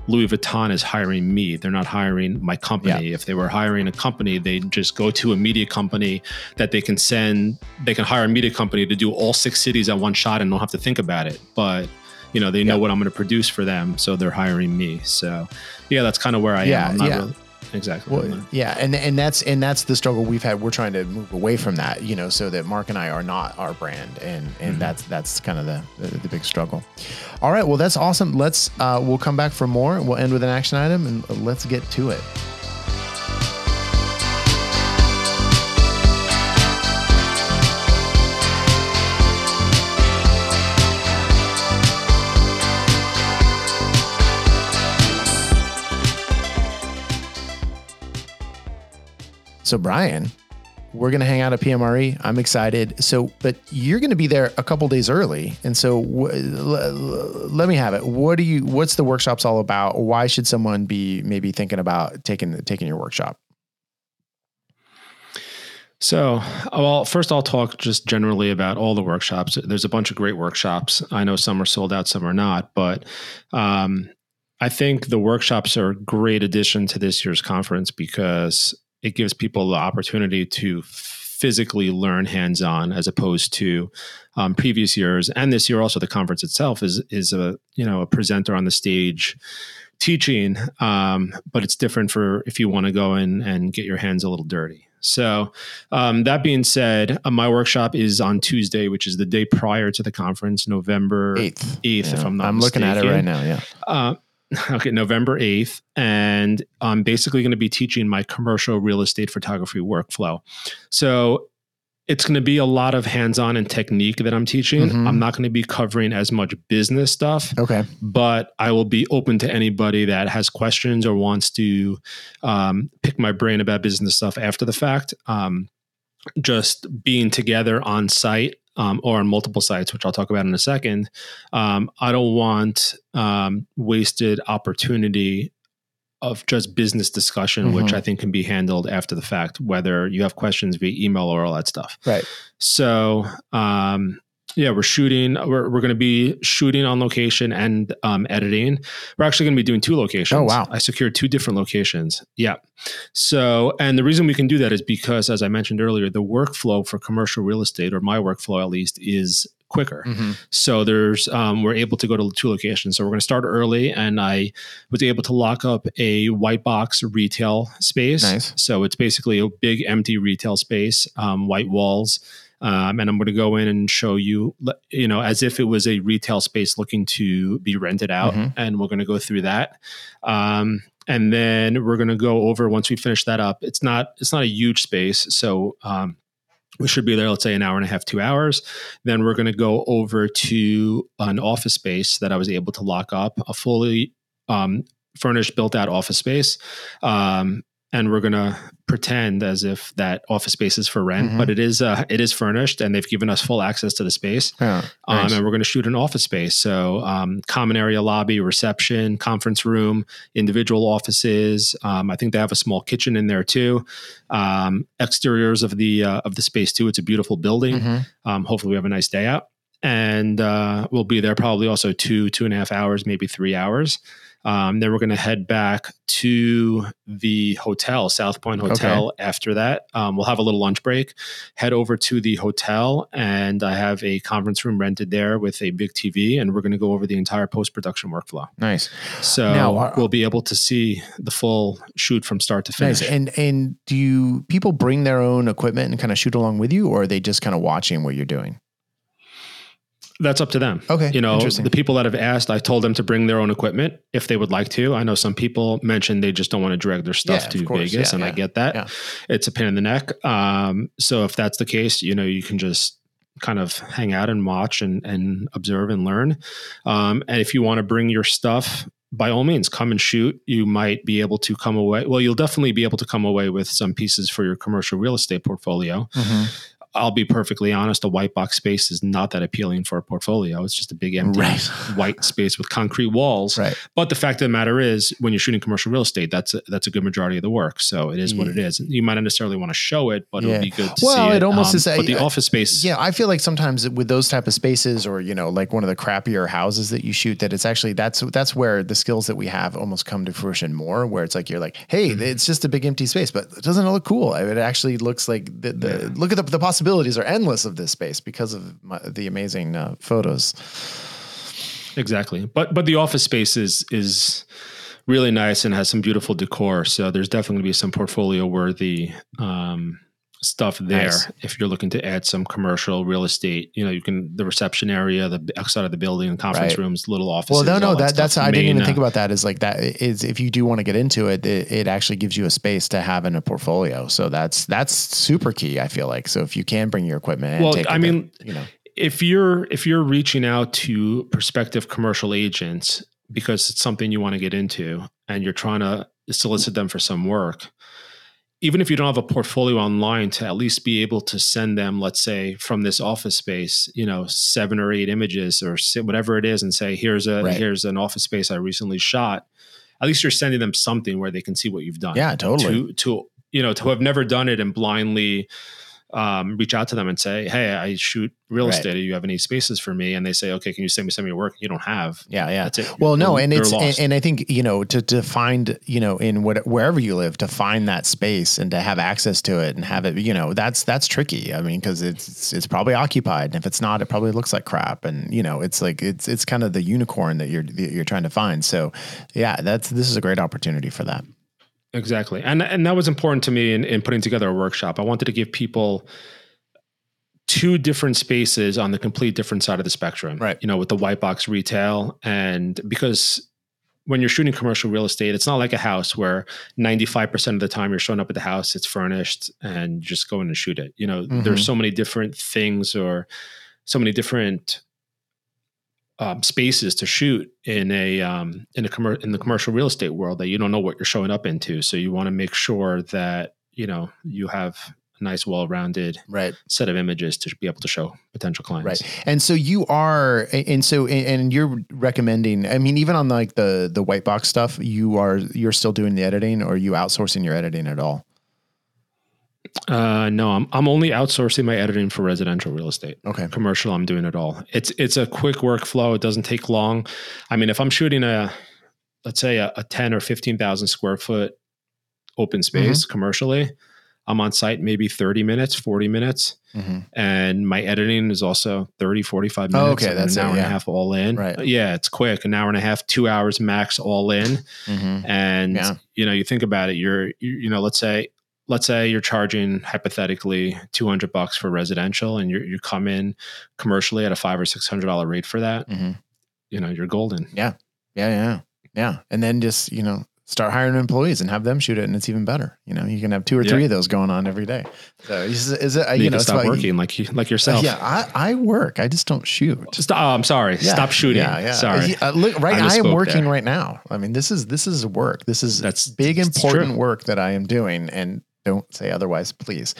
Speaker 2: Louis Vuitton is hiring me. They're not hiring my company. Yeah. If they were hiring a company, they'd just go to a media company that they can send, they can hire a media company to do all six cities at one shot and don't have to think about it. But you know they know what I'm going to produce for them, so they're hiring me. So yeah, that's kind of where I yeah, am. yeah. Really, exactly.
Speaker 1: Well, yeah, and and that's and that's the struggle we've had. We're trying to move away from that, you know, so that Mark and I are not our brand, and and mm-hmm. that's that's kind of the, the, the big struggle. All right, well that's awesome. Let's uh, we'll come back for more. We'll end with an action item, and let's get to it. So Brian, we're going to hang out at PMRE. I'm excited. So, but you're going to be there a couple days early, and so w- l- l- let me have it. What do you? What's the workshops all about? Why should someone be maybe thinking about taking taking your workshop?
Speaker 2: So, well, first I'll talk just generally about all the workshops. There's a bunch of great workshops. I know some are sold out, some are not, but um, I think the workshops are a great addition to this year's conference because it gives people the opportunity to physically learn hands-on as opposed to um, previous years and this year also the conference itself is is a you know a presenter on the stage teaching um, but it's different for if you want to go in and get your hands a little dirty so um, that being said uh, my workshop is on tuesday which is the day prior to the conference november 8th 8th yeah. if i'm not
Speaker 1: i'm
Speaker 2: mistaken.
Speaker 1: looking at it right now yeah uh,
Speaker 2: okay, November 8th. And I'm basically going to be teaching my commercial real estate photography workflow. So it's going to be a lot of hands on and technique that I'm teaching. Mm-hmm. I'm not going to be covering as much business stuff.
Speaker 1: Okay.
Speaker 2: But I will be open to anybody that has questions or wants to um, pick my brain about business stuff after the fact. Um, just being together on site um, or on multiple sites, which I'll talk about in a second. Um, I don't want um, wasted opportunity of just business discussion, mm-hmm. which I think can be handled after the fact, whether you have questions via email or all that stuff.
Speaker 1: Right.
Speaker 2: So, um, yeah, we're shooting. We're, we're going to be shooting on location and um, editing. We're actually going to be doing two locations.
Speaker 1: Oh wow!
Speaker 2: I secured two different locations. Yeah. So, and the reason we can do that is because, as I mentioned earlier, the workflow for commercial real estate, or my workflow at least, is quicker. Mm-hmm. So there's um, we're able to go to two locations. So we're going to start early, and I was able to lock up a white box retail space.
Speaker 1: Nice.
Speaker 2: So it's basically a big empty retail space, um, white walls um, and I'm going to go in and show you, you know, as if it was a retail space looking to be rented out, mm-hmm. and we're going to go through that. Um, and then we're going to go over once we finish that up. It's not it's not a huge space, so um, we should be there. Let's say an hour and a half, two hours. Then we're going to go over to an office space that I was able to lock up, a fully um, furnished, built out office space. Um, and we're going to pretend as if that office space is for rent, mm-hmm. but it is uh, it is furnished, and they've given us full access to the space.
Speaker 1: Yeah,
Speaker 2: um, nice. and we're going to shoot an office space, so um, common area lobby, reception, conference room, individual offices. Um, I think they have a small kitchen in there too. Um, exteriors of the uh, of the space too. It's a beautiful building. Mm-hmm. Um, hopefully, we have a nice day out, and uh, we'll be there probably also two two and a half hours, maybe three hours. Um, then we're going to head back to the hotel, South Point Hotel. Okay. After that, um, we'll have a little lunch break, head over to the hotel, and I have a conference room rented there with a big TV, and we're going to go over the entire post production workflow.
Speaker 1: Nice.
Speaker 2: So now, uh, we'll be able to see the full shoot from start to finish.
Speaker 1: Nice. And and do you, people bring their own equipment and kind of shoot along with you, or are they just kind of watching what you're doing?
Speaker 2: That's up to them.
Speaker 1: Okay.
Speaker 2: You know, the people that have asked, I told them to bring their own equipment if they would like to. I know some people mentioned they just don't want to drag their stuff yeah, to course. Vegas, yeah, and yeah. I get that. It's a pain in the neck. Um, so if that's the case, you know, you can just kind of hang out and watch and, and observe and learn. Um, and if you want to bring your stuff, by all means, come and shoot. You might be able to come away. Well, you'll definitely be able to come away with some pieces for your commercial real estate portfolio. Mm-hmm. I'll be perfectly honest, a white box space is not that appealing for a portfolio. It's just a big empty right. white space with concrete walls.
Speaker 1: Right.
Speaker 2: But the fact of the matter is, when you're shooting commercial real estate, that's a, that's a good majority of the work. So it is what it is. You might not necessarily want to show it, but yeah. it'll be good to well, see it. it
Speaker 1: almost um, is.
Speaker 2: But the office space.
Speaker 1: Yeah, I feel like sometimes with those type of spaces, or you know, like one of the crappier houses that you shoot, that it's actually that's that's where the skills that we have almost come to fruition more. Where it's like you're like, hey, mm-hmm. it's just a big empty space, but it doesn't it look cool? It actually looks like the, the yeah. look at the, the possibilities are endless of this space because of my, the amazing uh, photos.
Speaker 2: Exactly, but but the office space is is really nice and has some beautiful decor. So there's definitely going to be some portfolio worthy um, stuff there. Nice. If you're looking to add some commercial real estate, you know, you can the reception area, the outside of the building, conference right. rooms, little offices.
Speaker 1: Well, no, no, that, that that's I didn't even uh, think about that. Is like that is if you do want to get into it, it, it actually gives you a space to have in a portfolio. So that's that's super key. I feel like so if you can bring your equipment.
Speaker 2: well, I mean, you know, if you're if you're reaching out to prospective commercial agents because it's something you want to get into and you're trying to solicit them for some work even if you don't have a portfolio online to at least be able to send them let's say from this office space you know seven or eight images or whatever it is and say here's a right. here's an office space i recently shot at least you're sending them something where they can see what you've done
Speaker 1: yeah totally
Speaker 2: to to you know to have never done it and blindly um, reach out to them and say, "Hey, I shoot real right. estate. Do you have any spaces for me?" And they say, "Okay, can you send me some of your work?" You don't have.
Speaker 1: Yeah, yeah. That's it. Well, no, and it's and, and, I think you know to to find you know in what wherever you live to find that space and to have access to it and have it you know that's that's tricky. I mean, because it's it's probably occupied, and if it's not, it probably looks like crap. And you know, it's like it's it's kind of the unicorn that you're that you're trying to find. So, yeah, that's this is a great opportunity for that.
Speaker 2: Exactly. And and that was important to me in, in putting together a workshop. I wanted to give people two different spaces on the complete different side of the spectrum.
Speaker 1: Right.
Speaker 2: You know, with the white box retail and because when you're shooting commercial real estate, it's not like a house where 95% of the time you're showing up at the house, it's furnished and just going to shoot it. You know, mm-hmm. there's so many different things or so many different um, spaces to shoot in a um, in a commer- in the commercial real estate world that you don't know what you're showing up into. So you want to make sure that you know you have a nice, well-rounded
Speaker 1: right.
Speaker 2: set of images to be able to show potential clients.
Speaker 1: Right. And so you are, and so and you're recommending. I mean, even on like the the white box stuff, you are you're still doing the editing, or you outsourcing your editing at all?
Speaker 2: Uh, no, I'm I'm only outsourcing my editing for residential real estate.
Speaker 1: Okay,
Speaker 2: commercial, I'm doing it all. It's it's a quick workflow. It doesn't take long. I mean, if I'm shooting a, let's say a, a ten or fifteen thousand square foot open space mm-hmm. commercially, I'm on site maybe 30 minutes, 40 minutes. Mm-hmm. And my editing is also 30, 45 minutes.
Speaker 1: Oh, okay. That's
Speaker 2: an hour
Speaker 1: it, yeah.
Speaker 2: and a half all in.
Speaker 1: Right.
Speaker 2: Yeah, it's quick. An hour and a half, two hours max all in. Mm-hmm. And, yeah. you know, you think about it, you're, you, you know, let's say let's say you're charging hypothetically 200 bucks for residential and you you come in commercially at a five or six hundred dollar rate for that mm-hmm. you know you're golden.
Speaker 1: Yeah. Yeah yeah yeah. And then just you know start hiring employees and have them shoot it and it's even better. You know you can have two or three yeah. of those going on every day. So is, is it you,
Speaker 2: you
Speaker 1: know
Speaker 2: stop working like you, like yourself.
Speaker 1: Yeah I, I work. I just don't shoot.
Speaker 2: Just oh i'm sorry. Yeah. stop shooting. Yeah, yeah. sorry.
Speaker 1: Uh, look right i, I am working there. right now. I mean this is this is work. This is that's big important work that i am doing and don't say otherwise, please.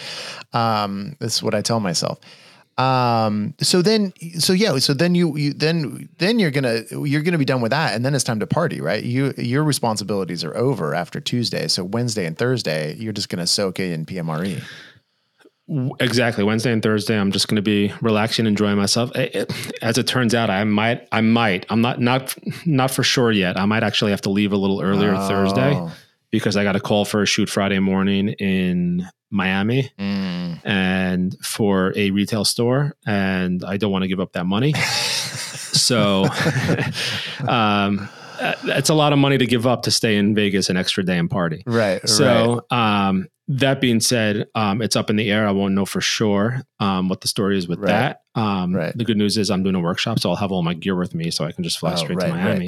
Speaker 1: Um, this is what I tell myself. Um, so then, so yeah, so then you, you, then, then you're gonna, you're gonna be done with that, and then it's time to party, right? You, your responsibilities are over after Tuesday. So Wednesday and Thursday, you're just gonna soak in PMRE.
Speaker 2: Exactly. Wednesday and Thursday, I'm just going to be relaxing, enjoying myself. as it turns out, I might, I might, I'm not, not, not for sure yet. I might actually have to leave a little earlier oh. Thursday because I got a call for a shoot Friday morning in Miami mm. and for a retail store, and I don't want to give up that money. so, um, it's a lot of money to give up to stay in Vegas an extra day and party.
Speaker 1: Right.
Speaker 2: So, right. Um, that being said, um, it's up in the air. I won't know for sure um, what the story is with right. that. Um, right. The good news is I'm doing a workshop, so I'll have all my gear with me, so I can just fly oh, straight right, to Miami.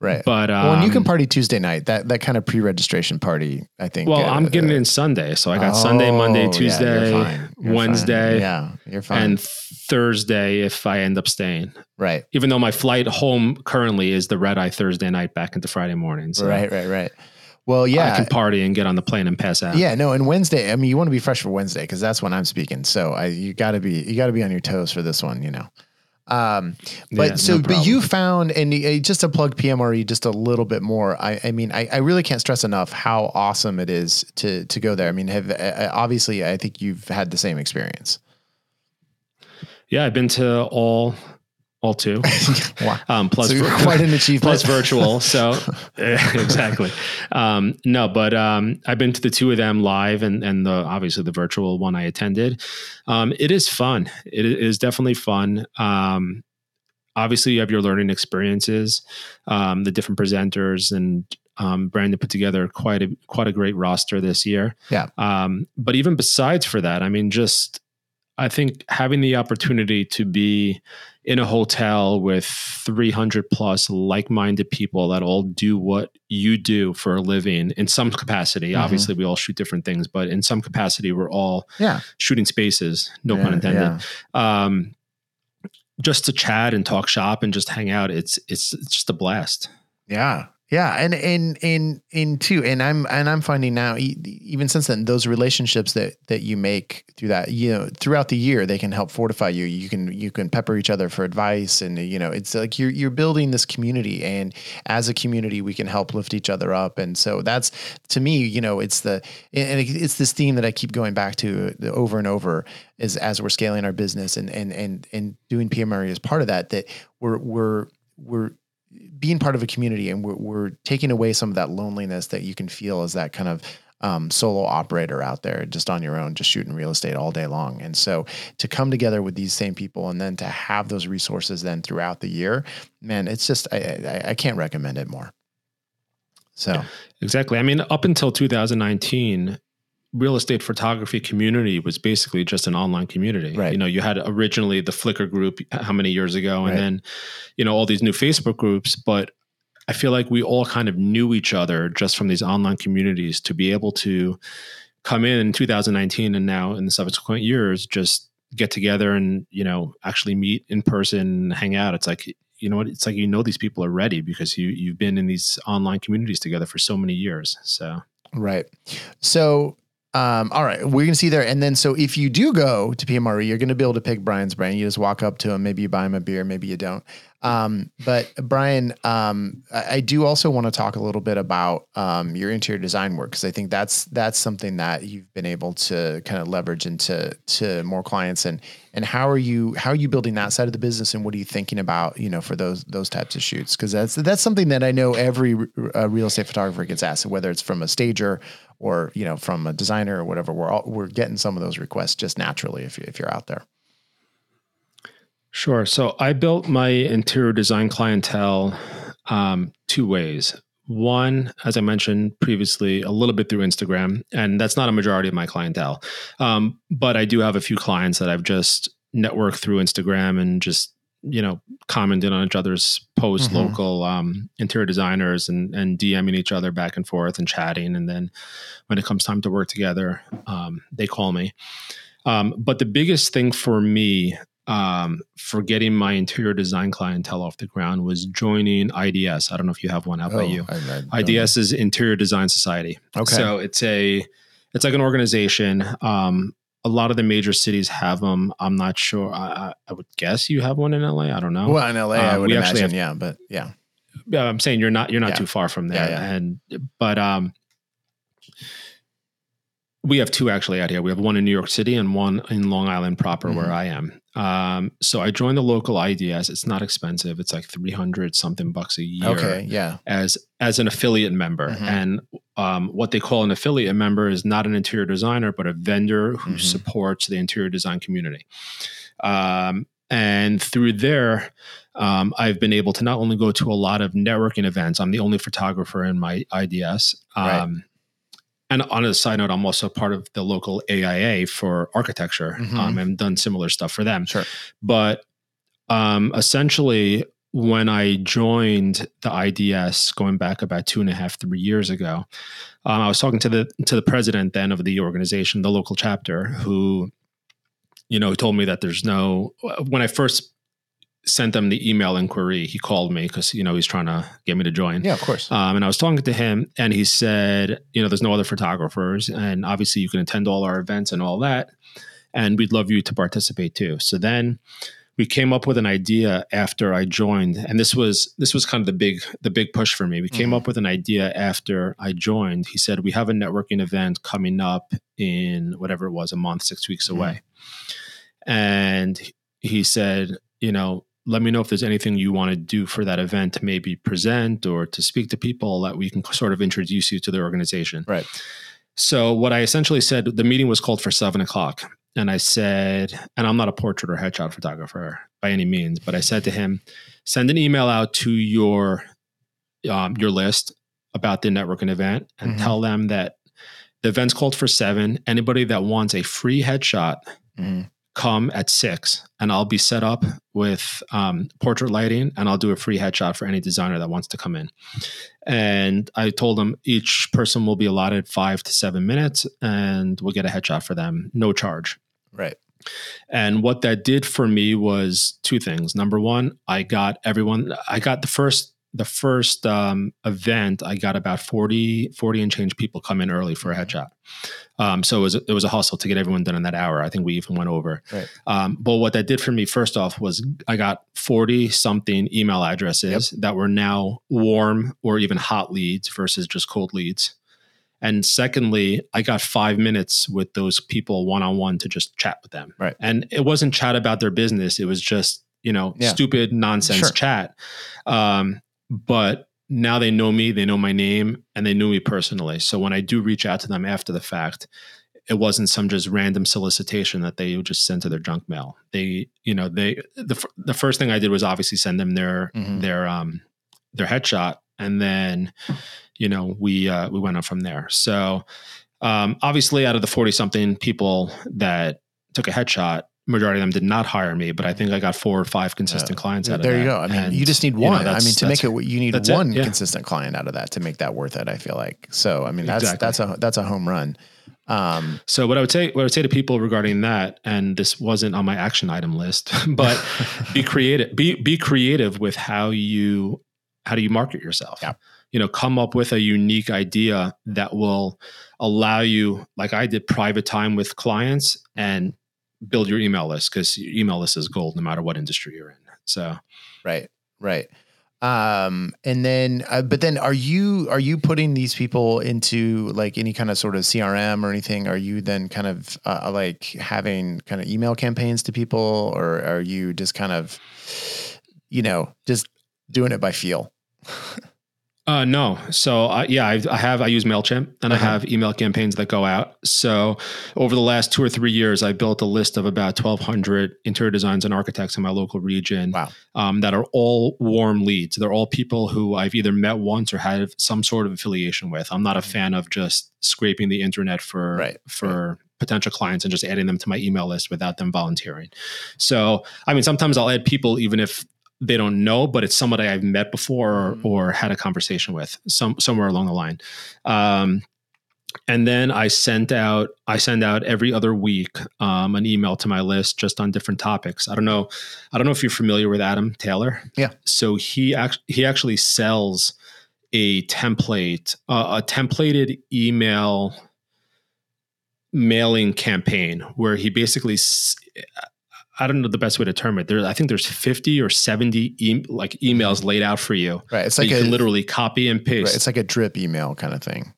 Speaker 1: Right. right. But um, well, you can um, party Tuesday night. That that kind of pre-registration party, I think.
Speaker 2: Well, uh, I'm getting uh, in Sunday, so I got oh, Sunday, Monday, Tuesday, yeah, you're you're Wednesday,
Speaker 1: fine. yeah, you're fine,
Speaker 2: and Thursday if I end up staying.
Speaker 1: Right.
Speaker 2: Even though my flight home currently is the red eye Thursday night back into Friday morning. So.
Speaker 1: Right. Right. Right. Well, yeah,
Speaker 2: I can party and get on the plane and pass out.
Speaker 1: Yeah, no, and Wednesday. I mean, you want to be fresh for Wednesday because that's when I'm speaking. So I, you got to be, you got to be on your toes for this one, you know. Um, but yeah, so, no but you found, and uh, just to plug PMRE just a little bit more. I, I mean, I, I really can't stress enough how awesome it is to to go there. I mean, have uh, obviously, I think you've had the same experience.
Speaker 2: Yeah, I've been to all all two.
Speaker 1: wow. um, plus so quite an achievement.
Speaker 2: plus virtual. So exactly. Um, no, but um, I've been to the two of them live and and the obviously the virtual one I attended. Um, it is fun. It is definitely fun. Um, obviously, you have your learning experiences, um, the different presenters and. Brandon put together quite a quite a great roster this year.
Speaker 1: Yeah.
Speaker 2: but even besides for that, I mean, just I think having the opportunity to be in a hotel with 300 plus like-minded people that all do what you do for a living in some capacity mm-hmm. obviously we all shoot different things but in some capacity we're all
Speaker 1: yeah.
Speaker 2: shooting spaces no yeah, pun intended yeah. um, just to chat and talk shop and just hang out it's it's it's just a blast
Speaker 1: yeah Yeah, and and and in two, and I'm and I'm finding now, even since then, those relationships that that you make through that, you know, throughout the year, they can help fortify you. You can you can pepper each other for advice, and you know, it's like you're you're building this community, and as a community, we can help lift each other up. And so that's to me, you know, it's the and it's this theme that I keep going back to over and over is as we're scaling our business and and and and doing PMRE as part of that, that we're we're we're being part of a community and we're, we're taking away some of that loneliness that you can feel as that kind of um, solo operator out there just on your own, just shooting real estate all day long. And so to come together with these same people and then to have those resources then throughout the year, man, it's just, I, I, I can't recommend it more. So
Speaker 2: exactly. I mean, up until 2019, real estate photography community was basically just an online community.
Speaker 1: Right.
Speaker 2: You know, you had originally the Flickr group how many years ago, and right. then, you know, all these new Facebook groups. But I feel like we all kind of knew each other just from these online communities to be able to come in in 2019 and now in the subsequent years just get together and you know actually meet in person hang out it's like you know what it's like you know these people are ready because you you've been in these online communities together for so many years so
Speaker 1: right so um, all right, we're gonna see there, and then so if you do go to PMRE, you're gonna be able to pick Brian's brain. You just walk up to him, maybe you buy him a beer, maybe you don't. Um, but Brian, um, I, I, do also want to talk a little bit about um, your interior design work because I think that's that's something that you've been able to kind of leverage into to more clients. And and how are you how are you building that side of the business? And what are you thinking about you know for those those types of shoots? Because that's that's something that I know every uh, real estate photographer gets asked whether it's from a stager or you know from a designer or whatever. We're all we're getting some of those requests just naturally if you if you're out there.
Speaker 2: Sure. So I built my interior design clientele um, two ways. One, as I mentioned previously, a little bit through Instagram, and that's not a majority of my clientele. Um, but I do have a few clients that I've just networked through Instagram and just you know commented on each other's posts, mm-hmm. local um, interior designers, and and DMing each other back and forth and chatting. And then when it comes time to work together, um, they call me. Um, but the biggest thing for me um, for getting my interior design clientele off the ground was joining IDS. I don't know if you have one out oh, by you. I, I IDS is Interior Design Society.
Speaker 1: Okay.
Speaker 2: So it's a it's like an organization. Um, a lot of the major cities have them. I'm not sure. I, I, would guess you have one in LA. I don't know.
Speaker 1: Well, in LA, I uh, would imagine. Have, yeah, but yeah.
Speaker 2: Yeah, I'm saying you're not you're not yeah. too far from there. Yeah, yeah. And but um, we have two actually out here. We have one in New York City and one in Long Island proper, mm-hmm. where I am. Um, so I joined the local IDS. It's not expensive. It's like three hundred something bucks a year.
Speaker 1: Okay, yeah.
Speaker 2: As as an affiliate member, mm-hmm. and um, what they call an affiliate member is not an interior designer, but a vendor who mm-hmm. supports the interior design community. Um, and through there, um, I've been able to not only go to a lot of networking events. I'm the only photographer in my IDS. Right. And on a side note, I'm also part of the local AIA for architecture mm-hmm. um, and done similar stuff for them.
Speaker 1: Sure.
Speaker 2: But um, essentially, when I joined the IDS, going back about two and a half, three years ago, um, I was talking to the to the president then of the organization, the local chapter, who, you know, told me that there's no. When I first sent them the email inquiry. He called me because you know he's trying to get me to join.
Speaker 1: Yeah, of course.
Speaker 2: Um, and I was talking to him, and he said, you know, there's no other photographers, and obviously you can attend all our events and all that, and we'd love you to participate too. So then we came up with an idea after I joined, and this was this was kind of the big the big push for me. We came mm-hmm. up with an idea after I joined. He said we have a networking event coming up in whatever it was, a month, six weeks mm-hmm. away, mm-hmm. and he said, you know, let me know if there's anything you want to do for that event to maybe present or to speak to people that we can sort of introduce you to the organization.
Speaker 1: Right.
Speaker 2: So what I essentially said, the meeting was called for seven o'clock. And I said, and I'm not a portrait or headshot photographer by any means, but I said to him, send an email out to your um, your list about the networking event and mm-hmm. tell them that the event's called for seven. Anybody that wants a free headshot mm-hmm come at six and I'll be set up with um, portrait lighting and I'll do a free headshot for any designer that wants to come in. And I told them each person will be allotted five to seven minutes and we'll get a headshot for them, no charge.
Speaker 1: Right.
Speaker 2: And what that did for me was two things. Number one, I got everyone, I got the first the first um, event, I got about 40, 40 and change people come in early for a headshot. Um, so it was it was a hustle to get everyone done in that hour. I think we even went over.
Speaker 1: Right.
Speaker 2: Um, but what that did for me, first off, was I got forty something email addresses yep. that were now warm or even hot leads versus just cold leads. And secondly, I got five minutes with those people one on one to just chat with them.
Speaker 1: Right.
Speaker 2: And it wasn't chat about their business. It was just you know yeah. stupid nonsense sure. chat. Um, but now they know me, they know my name, and they knew me personally. So when I do reach out to them after the fact, it wasn't some just random solicitation that they would just send to their junk mail. They, you know, they the the first thing I did was obviously send them their mm-hmm. their um their headshot, and then you know we uh, we went on from there. So um, obviously, out of the forty something people that took a headshot, majority of them did not hire me, but I think I got four or five consistent yeah. clients out
Speaker 1: there
Speaker 2: of
Speaker 1: that. There you go. I mean, you just need one. You know, I mean, to make it, you need one yeah. consistent client out of that to make that worth it. I feel like so. I mean, that's exactly. that's a that's a home run.
Speaker 2: Um, so what I would say, what I would say to people regarding that, and this wasn't on my action item list, but be creative. Be be creative with how you how do you market yourself.
Speaker 1: Yeah.
Speaker 2: You know, come up with a unique idea that will allow you, like I did, private time with clients and build your email list because your email list is gold no matter what industry you're in. So,
Speaker 1: right, right. Um, and then, uh, but then, are you are you putting these people into like any kind of sort of CRM or anything? Are you then kind of uh, like having kind of email campaigns to people, or are you just kind of, you know, just doing it by feel?
Speaker 2: Uh, no. So uh, yeah, I, I, have I use Mailchimp and uh-huh. I have email campaigns that go out. So over the last two or three years, I built a list of about twelve hundred interior designs and architects in my local region.
Speaker 1: Wow.
Speaker 2: Um, that are all warm leads. They're all people who I've either met once or had some sort of affiliation with. I'm not a mm-hmm. fan of just scraping the internet for
Speaker 1: right.
Speaker 2: for. Right potential clients and just adding them to my email list without them volunteering. So, I mean, sometimes I'll add people even if they don't know, but it's somebody I've met before or, mm. or had a conversation with some somewhere along the line. Um, and then I sent out I send out every other week um, an email to my list just on different topics. I don't know I don't know if you're familiar with Adam Taylor.
Speaker 1: Yeah.
Speaker 2: So he act- he actually sells a template uh, a templated email mailing campaign where he basically I don't know the best way to term it. There, I think there's 50 or 70 e- like emails laid out for you.
Speaker 1: Right. It's like
Speaker 2: you
Speaker 1: a,
Speaker 2: can literally copy and paste.
Speaker 1: Right, it's like a drip email kind of thing.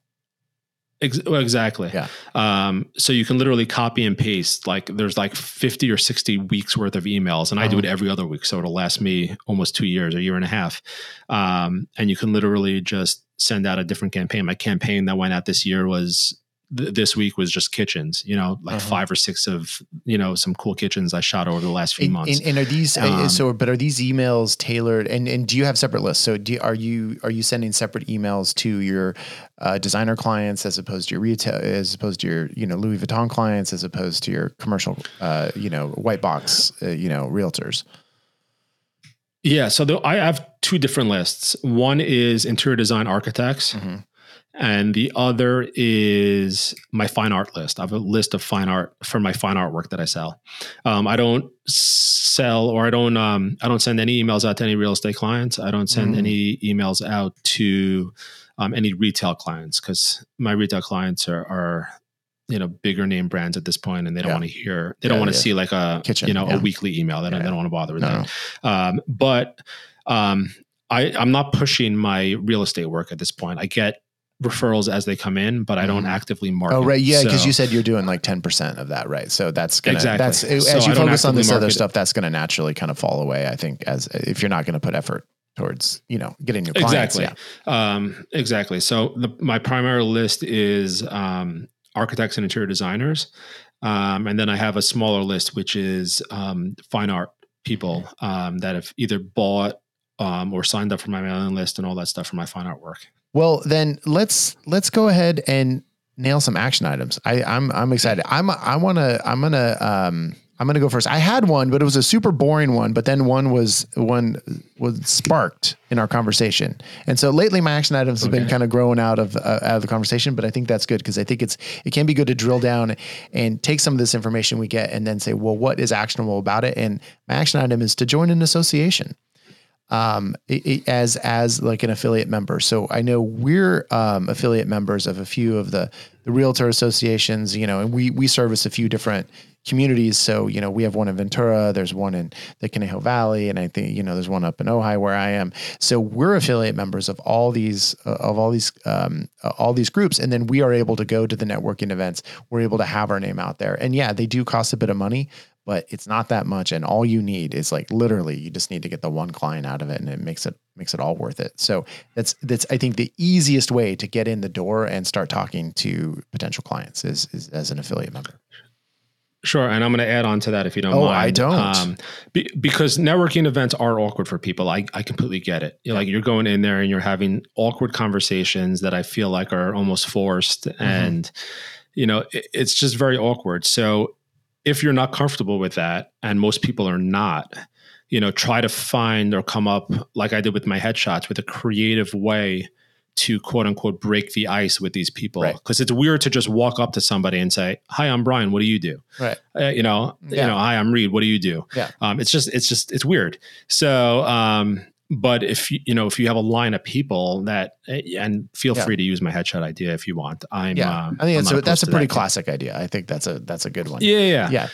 Speaker 2: Ex- well, exactly.
Speaker 1: Yeah.
Speaker 2: Um, so you can literally copy and paste. Like there's like 50 or 60 weeks worth of emails, and. I do it every other week, so it'll last me almost two years, a year and a half. Um, and you can literally just send out a different campaign. My campaign that went out this year was th- this week was just kitchens, you know, like uh-huh. five or six of, you know, some cool kitchens I shot over the last few
Speaker 1: and,
Speaker 2: months.
Speaker 1: And, and are these, uh, um, so, but are these emails tailored and, and do you have separate lists? So do, are you, are you sending separate emails to your uh, designer clients as opposed to your retail, as opposed to your, you know, Louis Vuitton clients, as opposed to your commercial, uh, you know, white box, uh, you know, realtors?
Speaker 2: Yeah, so the, I have two different lists. One is interior design architects, mm-hmm and the other is my fine art list. I have a list of fine art for my fine artwork that I sell. Um, I don't sell or I don't um, I don't send any emails out to any real estate clients. I don't send mm. any emails out to um, any retail clients because my retail clients are, are you know bigger name brands at this point and they don't yeah. want to hear they don't want to yeah. see like a Kitchen, you know yeah. a weekly email they don't, they don't want to bother with no, that. Um, but um, I, I'm not pushing my real estate work at this point. I get referrals as they come in, but I don't mm-hmm. actively market.
Speaker 1: Oh, right. Yeah. Cause you said you're doing like 10% of that. Right. So that's gonna, exactly. that's, so as you focus on this other stuff, that's going to naturally kind of fall away. I think as if you're not going to put effort towards, you know, getting your clients.
Speaker 2: Exactly. Yeah. Um, exactly. So the, my primary list is, um, architects and interior designers. Um, and then I have a smaller list, which is, um, fine art people, um, that have either bought, um, or signed up for my mailing list and all that stuff for my fine art work.
Speaker 1: Well, then let's let's go ahead and nail some action items. I, I'm I'm excited. I'm I want to I'm gonna um I'm gonna go first. I had one, but it was a super boring one. But then one was one was sparked in our conversation, and so lately my action items okay. have been kind of growing out of uh, out of the conversation. But I think that's good because I think it's it can be good to drill down and take some of this information we get and then say, well, what is actionable about it? And my action item is to join an association. Um, as as like an affiliate member. So I know we're um, affiliate members of a few of the the realtor associations, you know, and we we service a few different communities. So, you know, we have one in Ventura, there's one in the Conejo Valley, and I think, you know, there's one up in Ojai where I am. So we're affiliate members of all these, uh, of all these, um, uh, all these groups. And then we are able to go to the networking events. We're able to have our name out there. And yeah, they do cost a bit of money, but it's not that much. And all you need is like literally, you just need to get the one client out of it and it makes it, makes it all worth it. So that's, that's, I think the easiest way to get in the door and start talking to potential clients is, is as an affiliate member.
Speaker 2: Sure, and I'm going to add on to that if you don't
Speaker 1: oh,
Speaker 2: mind.
Speaker 1: I don't. Um,
Speaker 2: be, because networking events are awkward for people. I, I completely get it. You're like you're going in there and you're having awkward conversations that I feel like are almost forced, mm-hmm. and you know it, it's just very awkward. So if you're not comfortable with that, and most people are not, you know, try to find or come up like I did with my headshots with a creative way to quote unquote break the ice with these people. Because right. it's weird to just walk up to somebody and say hi i'm brian. What do you do?
Speaker 1: Right.
Speaker 2: Uh, you know yeah. you know hi i'm reed. What do you do?
Speaker 1: Yeah.
Speaker 2: Um, it's just it's just it's weird. So um, but if you you know if you have a line of people that eh, and feel yeah. free to use my headshot idea if you want. I'm
Speaker 1: yeah.
Speaker 2: uh,
Speaker 1: i think that's a, that's a pretty classic idea. I think that's a that's a good one.
Speaker 2: Yeah
Speaker 1: yeah
Speaker 2: yeah.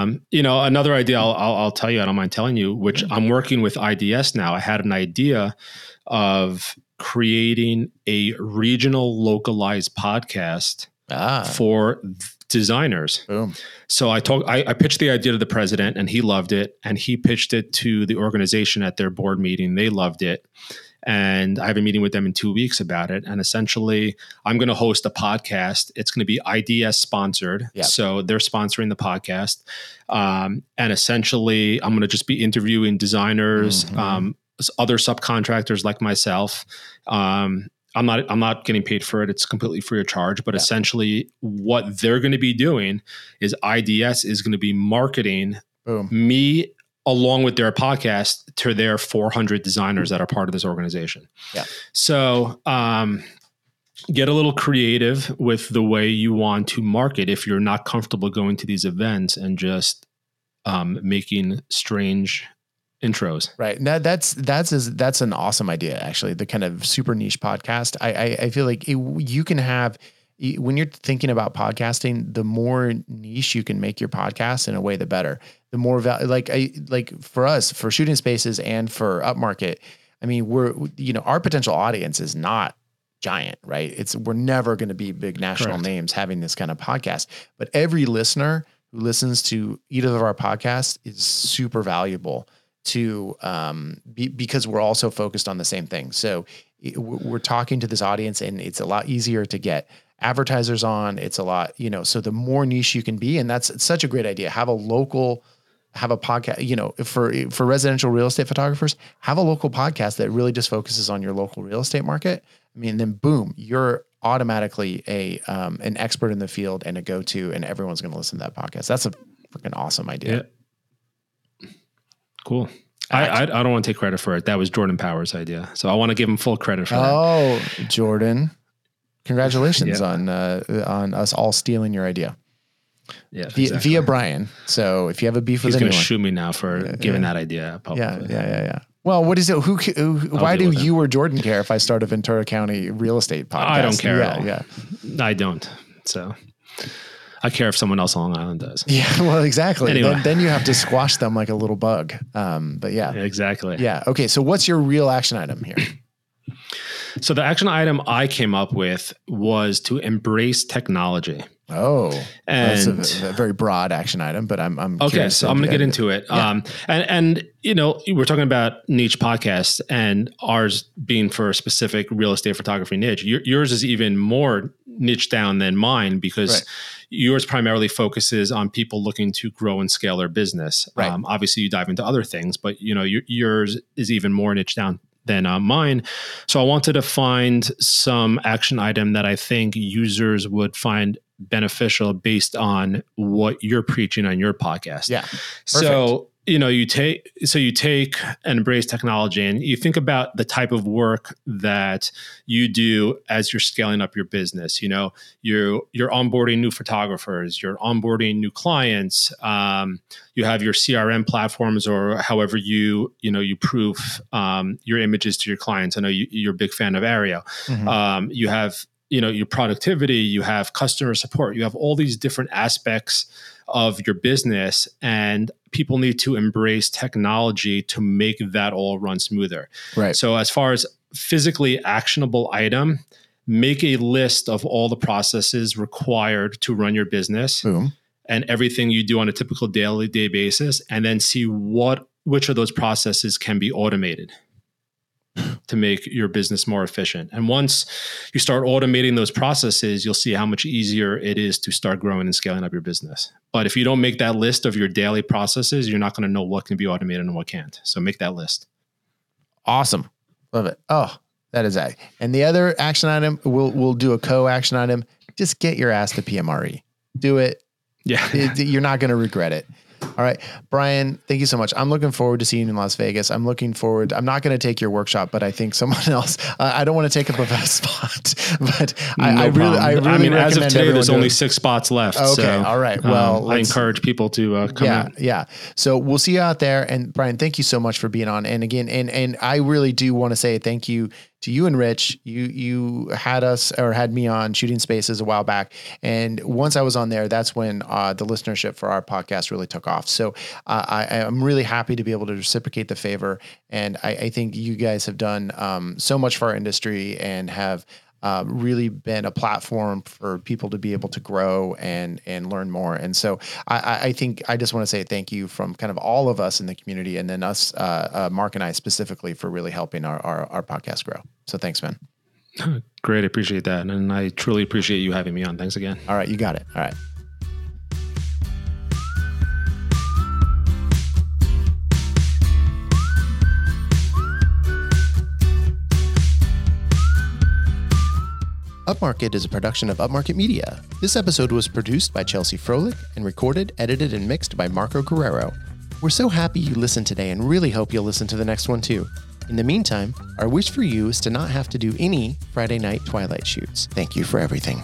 Speaker 2: Um, you know another idea I'll, I'll, I'll tell you i don't mind telling you which mm-hmm. i'm working with ids now. I had an idea of creating a regional localized podcast ah. for designers.
Speaker 1: Boom.
Speaker 2: So I told I, I, pitched the idea to the president and he loved it. And he pitched it to the organization at their board meeting. They loved it. And I have a meeting with them in two weeks about it. And essentially, I'm going to host a podcast. It's going to be IDS sponsored. Yep. So they're sponsoring the podcast. Um, and essentially, I'm going to just be interviewing designers, mm-hmm. um, other subcontractors like myself. Um, I'm not I'm not getting paid for it. It's completely free of charge. But yeah. essentially, what they're going to be doing is IDS is going to be marketing
Speaker 1: Boom.
Speaker 2: me along with their podcast to their 400 designers that are part of this organization.
Speaker 1: Yeah.
Speaker 2: So um, get a little creative with the way you want to market if you're not comfortable going to these events and just um, making strange intros.
Speaker 1: Right. That, that's that's that's an awesome idea. Actually, the kind of super niche podcast. I I, I feel like it, you can have when you're thinking about podcasting, the more niche you can make your podcast in a way, the better. The more value, like I like for us for shooting spaces and for upmarket. I mean, we're you know our potential audience is not giant, right? It's we're never going to be big national Correct. names having this kind of podcast, but every listener who listens to either of our podcasts is super valuable to um, be, because we're also focused on the same thing. So we're talking to this audience, and it's a lot easier to get advertisers on. It's a lot, you know. So the more niche you can be, and that's such a great idea. Have a local, have a podcast. You know, for for residential real estate photographers, have a local podcast that really just focuses on your local real estate market. I mean, then boom, you're automatically a um, an expert in the field and a go to, and everyone's going to listen to that podcast. That's a freaking awesome idea. Yeah.
Speaker 2: Cool. I, I, I don't want to take credit for it. That was Jordan Power's idea, so I want to give him full credit for
Speaker 1: oh, that. Oh, Jordan! Congratulations yeah. on uh, on us all stealing your idea.
Speaker 2: Yeah,
Speaker 1: via, exactly. via Brian. So if you have a beef with He's anyone,
Speaker 2: going to shoot me now for yeah, giving yeah. that idea publicly.
Speaker 1: Yeah, yeah, yeah, yeah. Well, what is it? Who? who why do you or Jordan care if I start a Ventura County real estate podcast? I
Speaker 2: don't care.
Speaker 1: Yeah,
Speaker 2: yeah. I don't. So I care if someone else on Long Island does.
Speaker 1: Yeah, well, exactly. Anyway. Then, then, you have to squash them like a little bug. Um, but yeah.
Speaker 2: yeah, exactly.
Speaker 1: Yeah. Okay. So what's your real action item here?
Speaker 2: so the action item I came up with was to embrace technology.
Speaker 1: Oh, and that's a, a, very broad action item, but I'm, I'm
Speaker 2: okay. So I'm going to get into it. Yeah. Um, and and you know we're talking about niche podcasts, and ours being for a specific real estate photography niche. Your, yours is even more niche down than mine because right. yours primarily focuses on people looking to grow and scale their business.
Speaker 1: Right. Um,
Speaker 2: obviously, you dive into other things, but you know your, yours is even more niche down than uh, mine. So I wanted to find some action item that I think users would find beneficial based on what you're preaching on your podcast.
Speaker 1: Yeah.
Speaker 2: Perfect. So you know you take so you take and embrace technology and you think about the type of work that you do as you're scaling up your business you know you're you're onboarding new photographers you're onboarding new clients um, you have your crm platforms or however you you know you prove um, your images to your clients i know you, are a big fan of Aryeo mm-hmm. um, you have you know your productivity you have customer support you have all these different aspects of your business and people need to embrace technology to make that all run smoother.
Speaker 1: Right.
Speaker 2: So as far as physically actionable item, make a list of all the processes required to run your business
Speaker 1: Boom.
Speaker 2: and everything you do on a typical daily day basis and then see what which of those processes can be automated to make your business more efficient. And once you start automating those processes, you'll see how much easier it is to start growing and scaling up your business. But if you don't make that list of your daily processes, you're not going to know what can be automated and what can't. So make that list.
Speaker 1: Awesome. Love it. Oh, that is that. And the other action item, we'll we'll do a co-action item. Just get your ass to PMRE. Do it.
Speaker 2: Yeah.
Speaker 1: It, you're not going to regret it. All right, Brian, thank you so much. I'm looking forward to seeing you in Las Vegas. I'm looking forward. I'm not going to take your workshop, but I think someone else. Uh, I don't want to take up a spot, but no I, I, really, I really, I
Speaker 2: mean, as of today, there's only six spots left. Okay, so,
Speaker 1: all right. Well,
Speaker 2: um, I encourage people to uh, come
Speaker 1: yeah,
Speaker 2: out.
Speaker 1: Yeah, So we'll see you out there. And Brian, thank you so much for being on. And again, and and I really do want to say thank you to you and Rich. You you had us or had me on Shooting Spaces a while back, and once I was on there, that's when uh, the listenership for our podcast really took off. So uh, I, am really happy to be able to reciprocate the favor, and I, I think you guys have done um, so much for our industry and have uh, really been a platform for people to be able to grow and and learn more. And so I, I think I just want to say thank you from kind of all of us in the community, and then us, uh, uh, Mark and I specifically, for really helping our, our our podcast grow. So thanks, man.
Speaker 2: Great, appreciate that, and I truly appreciate you having me on. Thanks again.
Speaker 1: All right, you got it. All right. Upmarket is a production of Upmarket Media. This episode was produced by Chelsea Froelich and recorded, edited, and mixed by Marco Guerrero. We're so happy you listened today and really hope you'll listen to the next one too. In the meantime, our wish for you is to not have to do any Friday night Twilight shoots. Thank you for everything.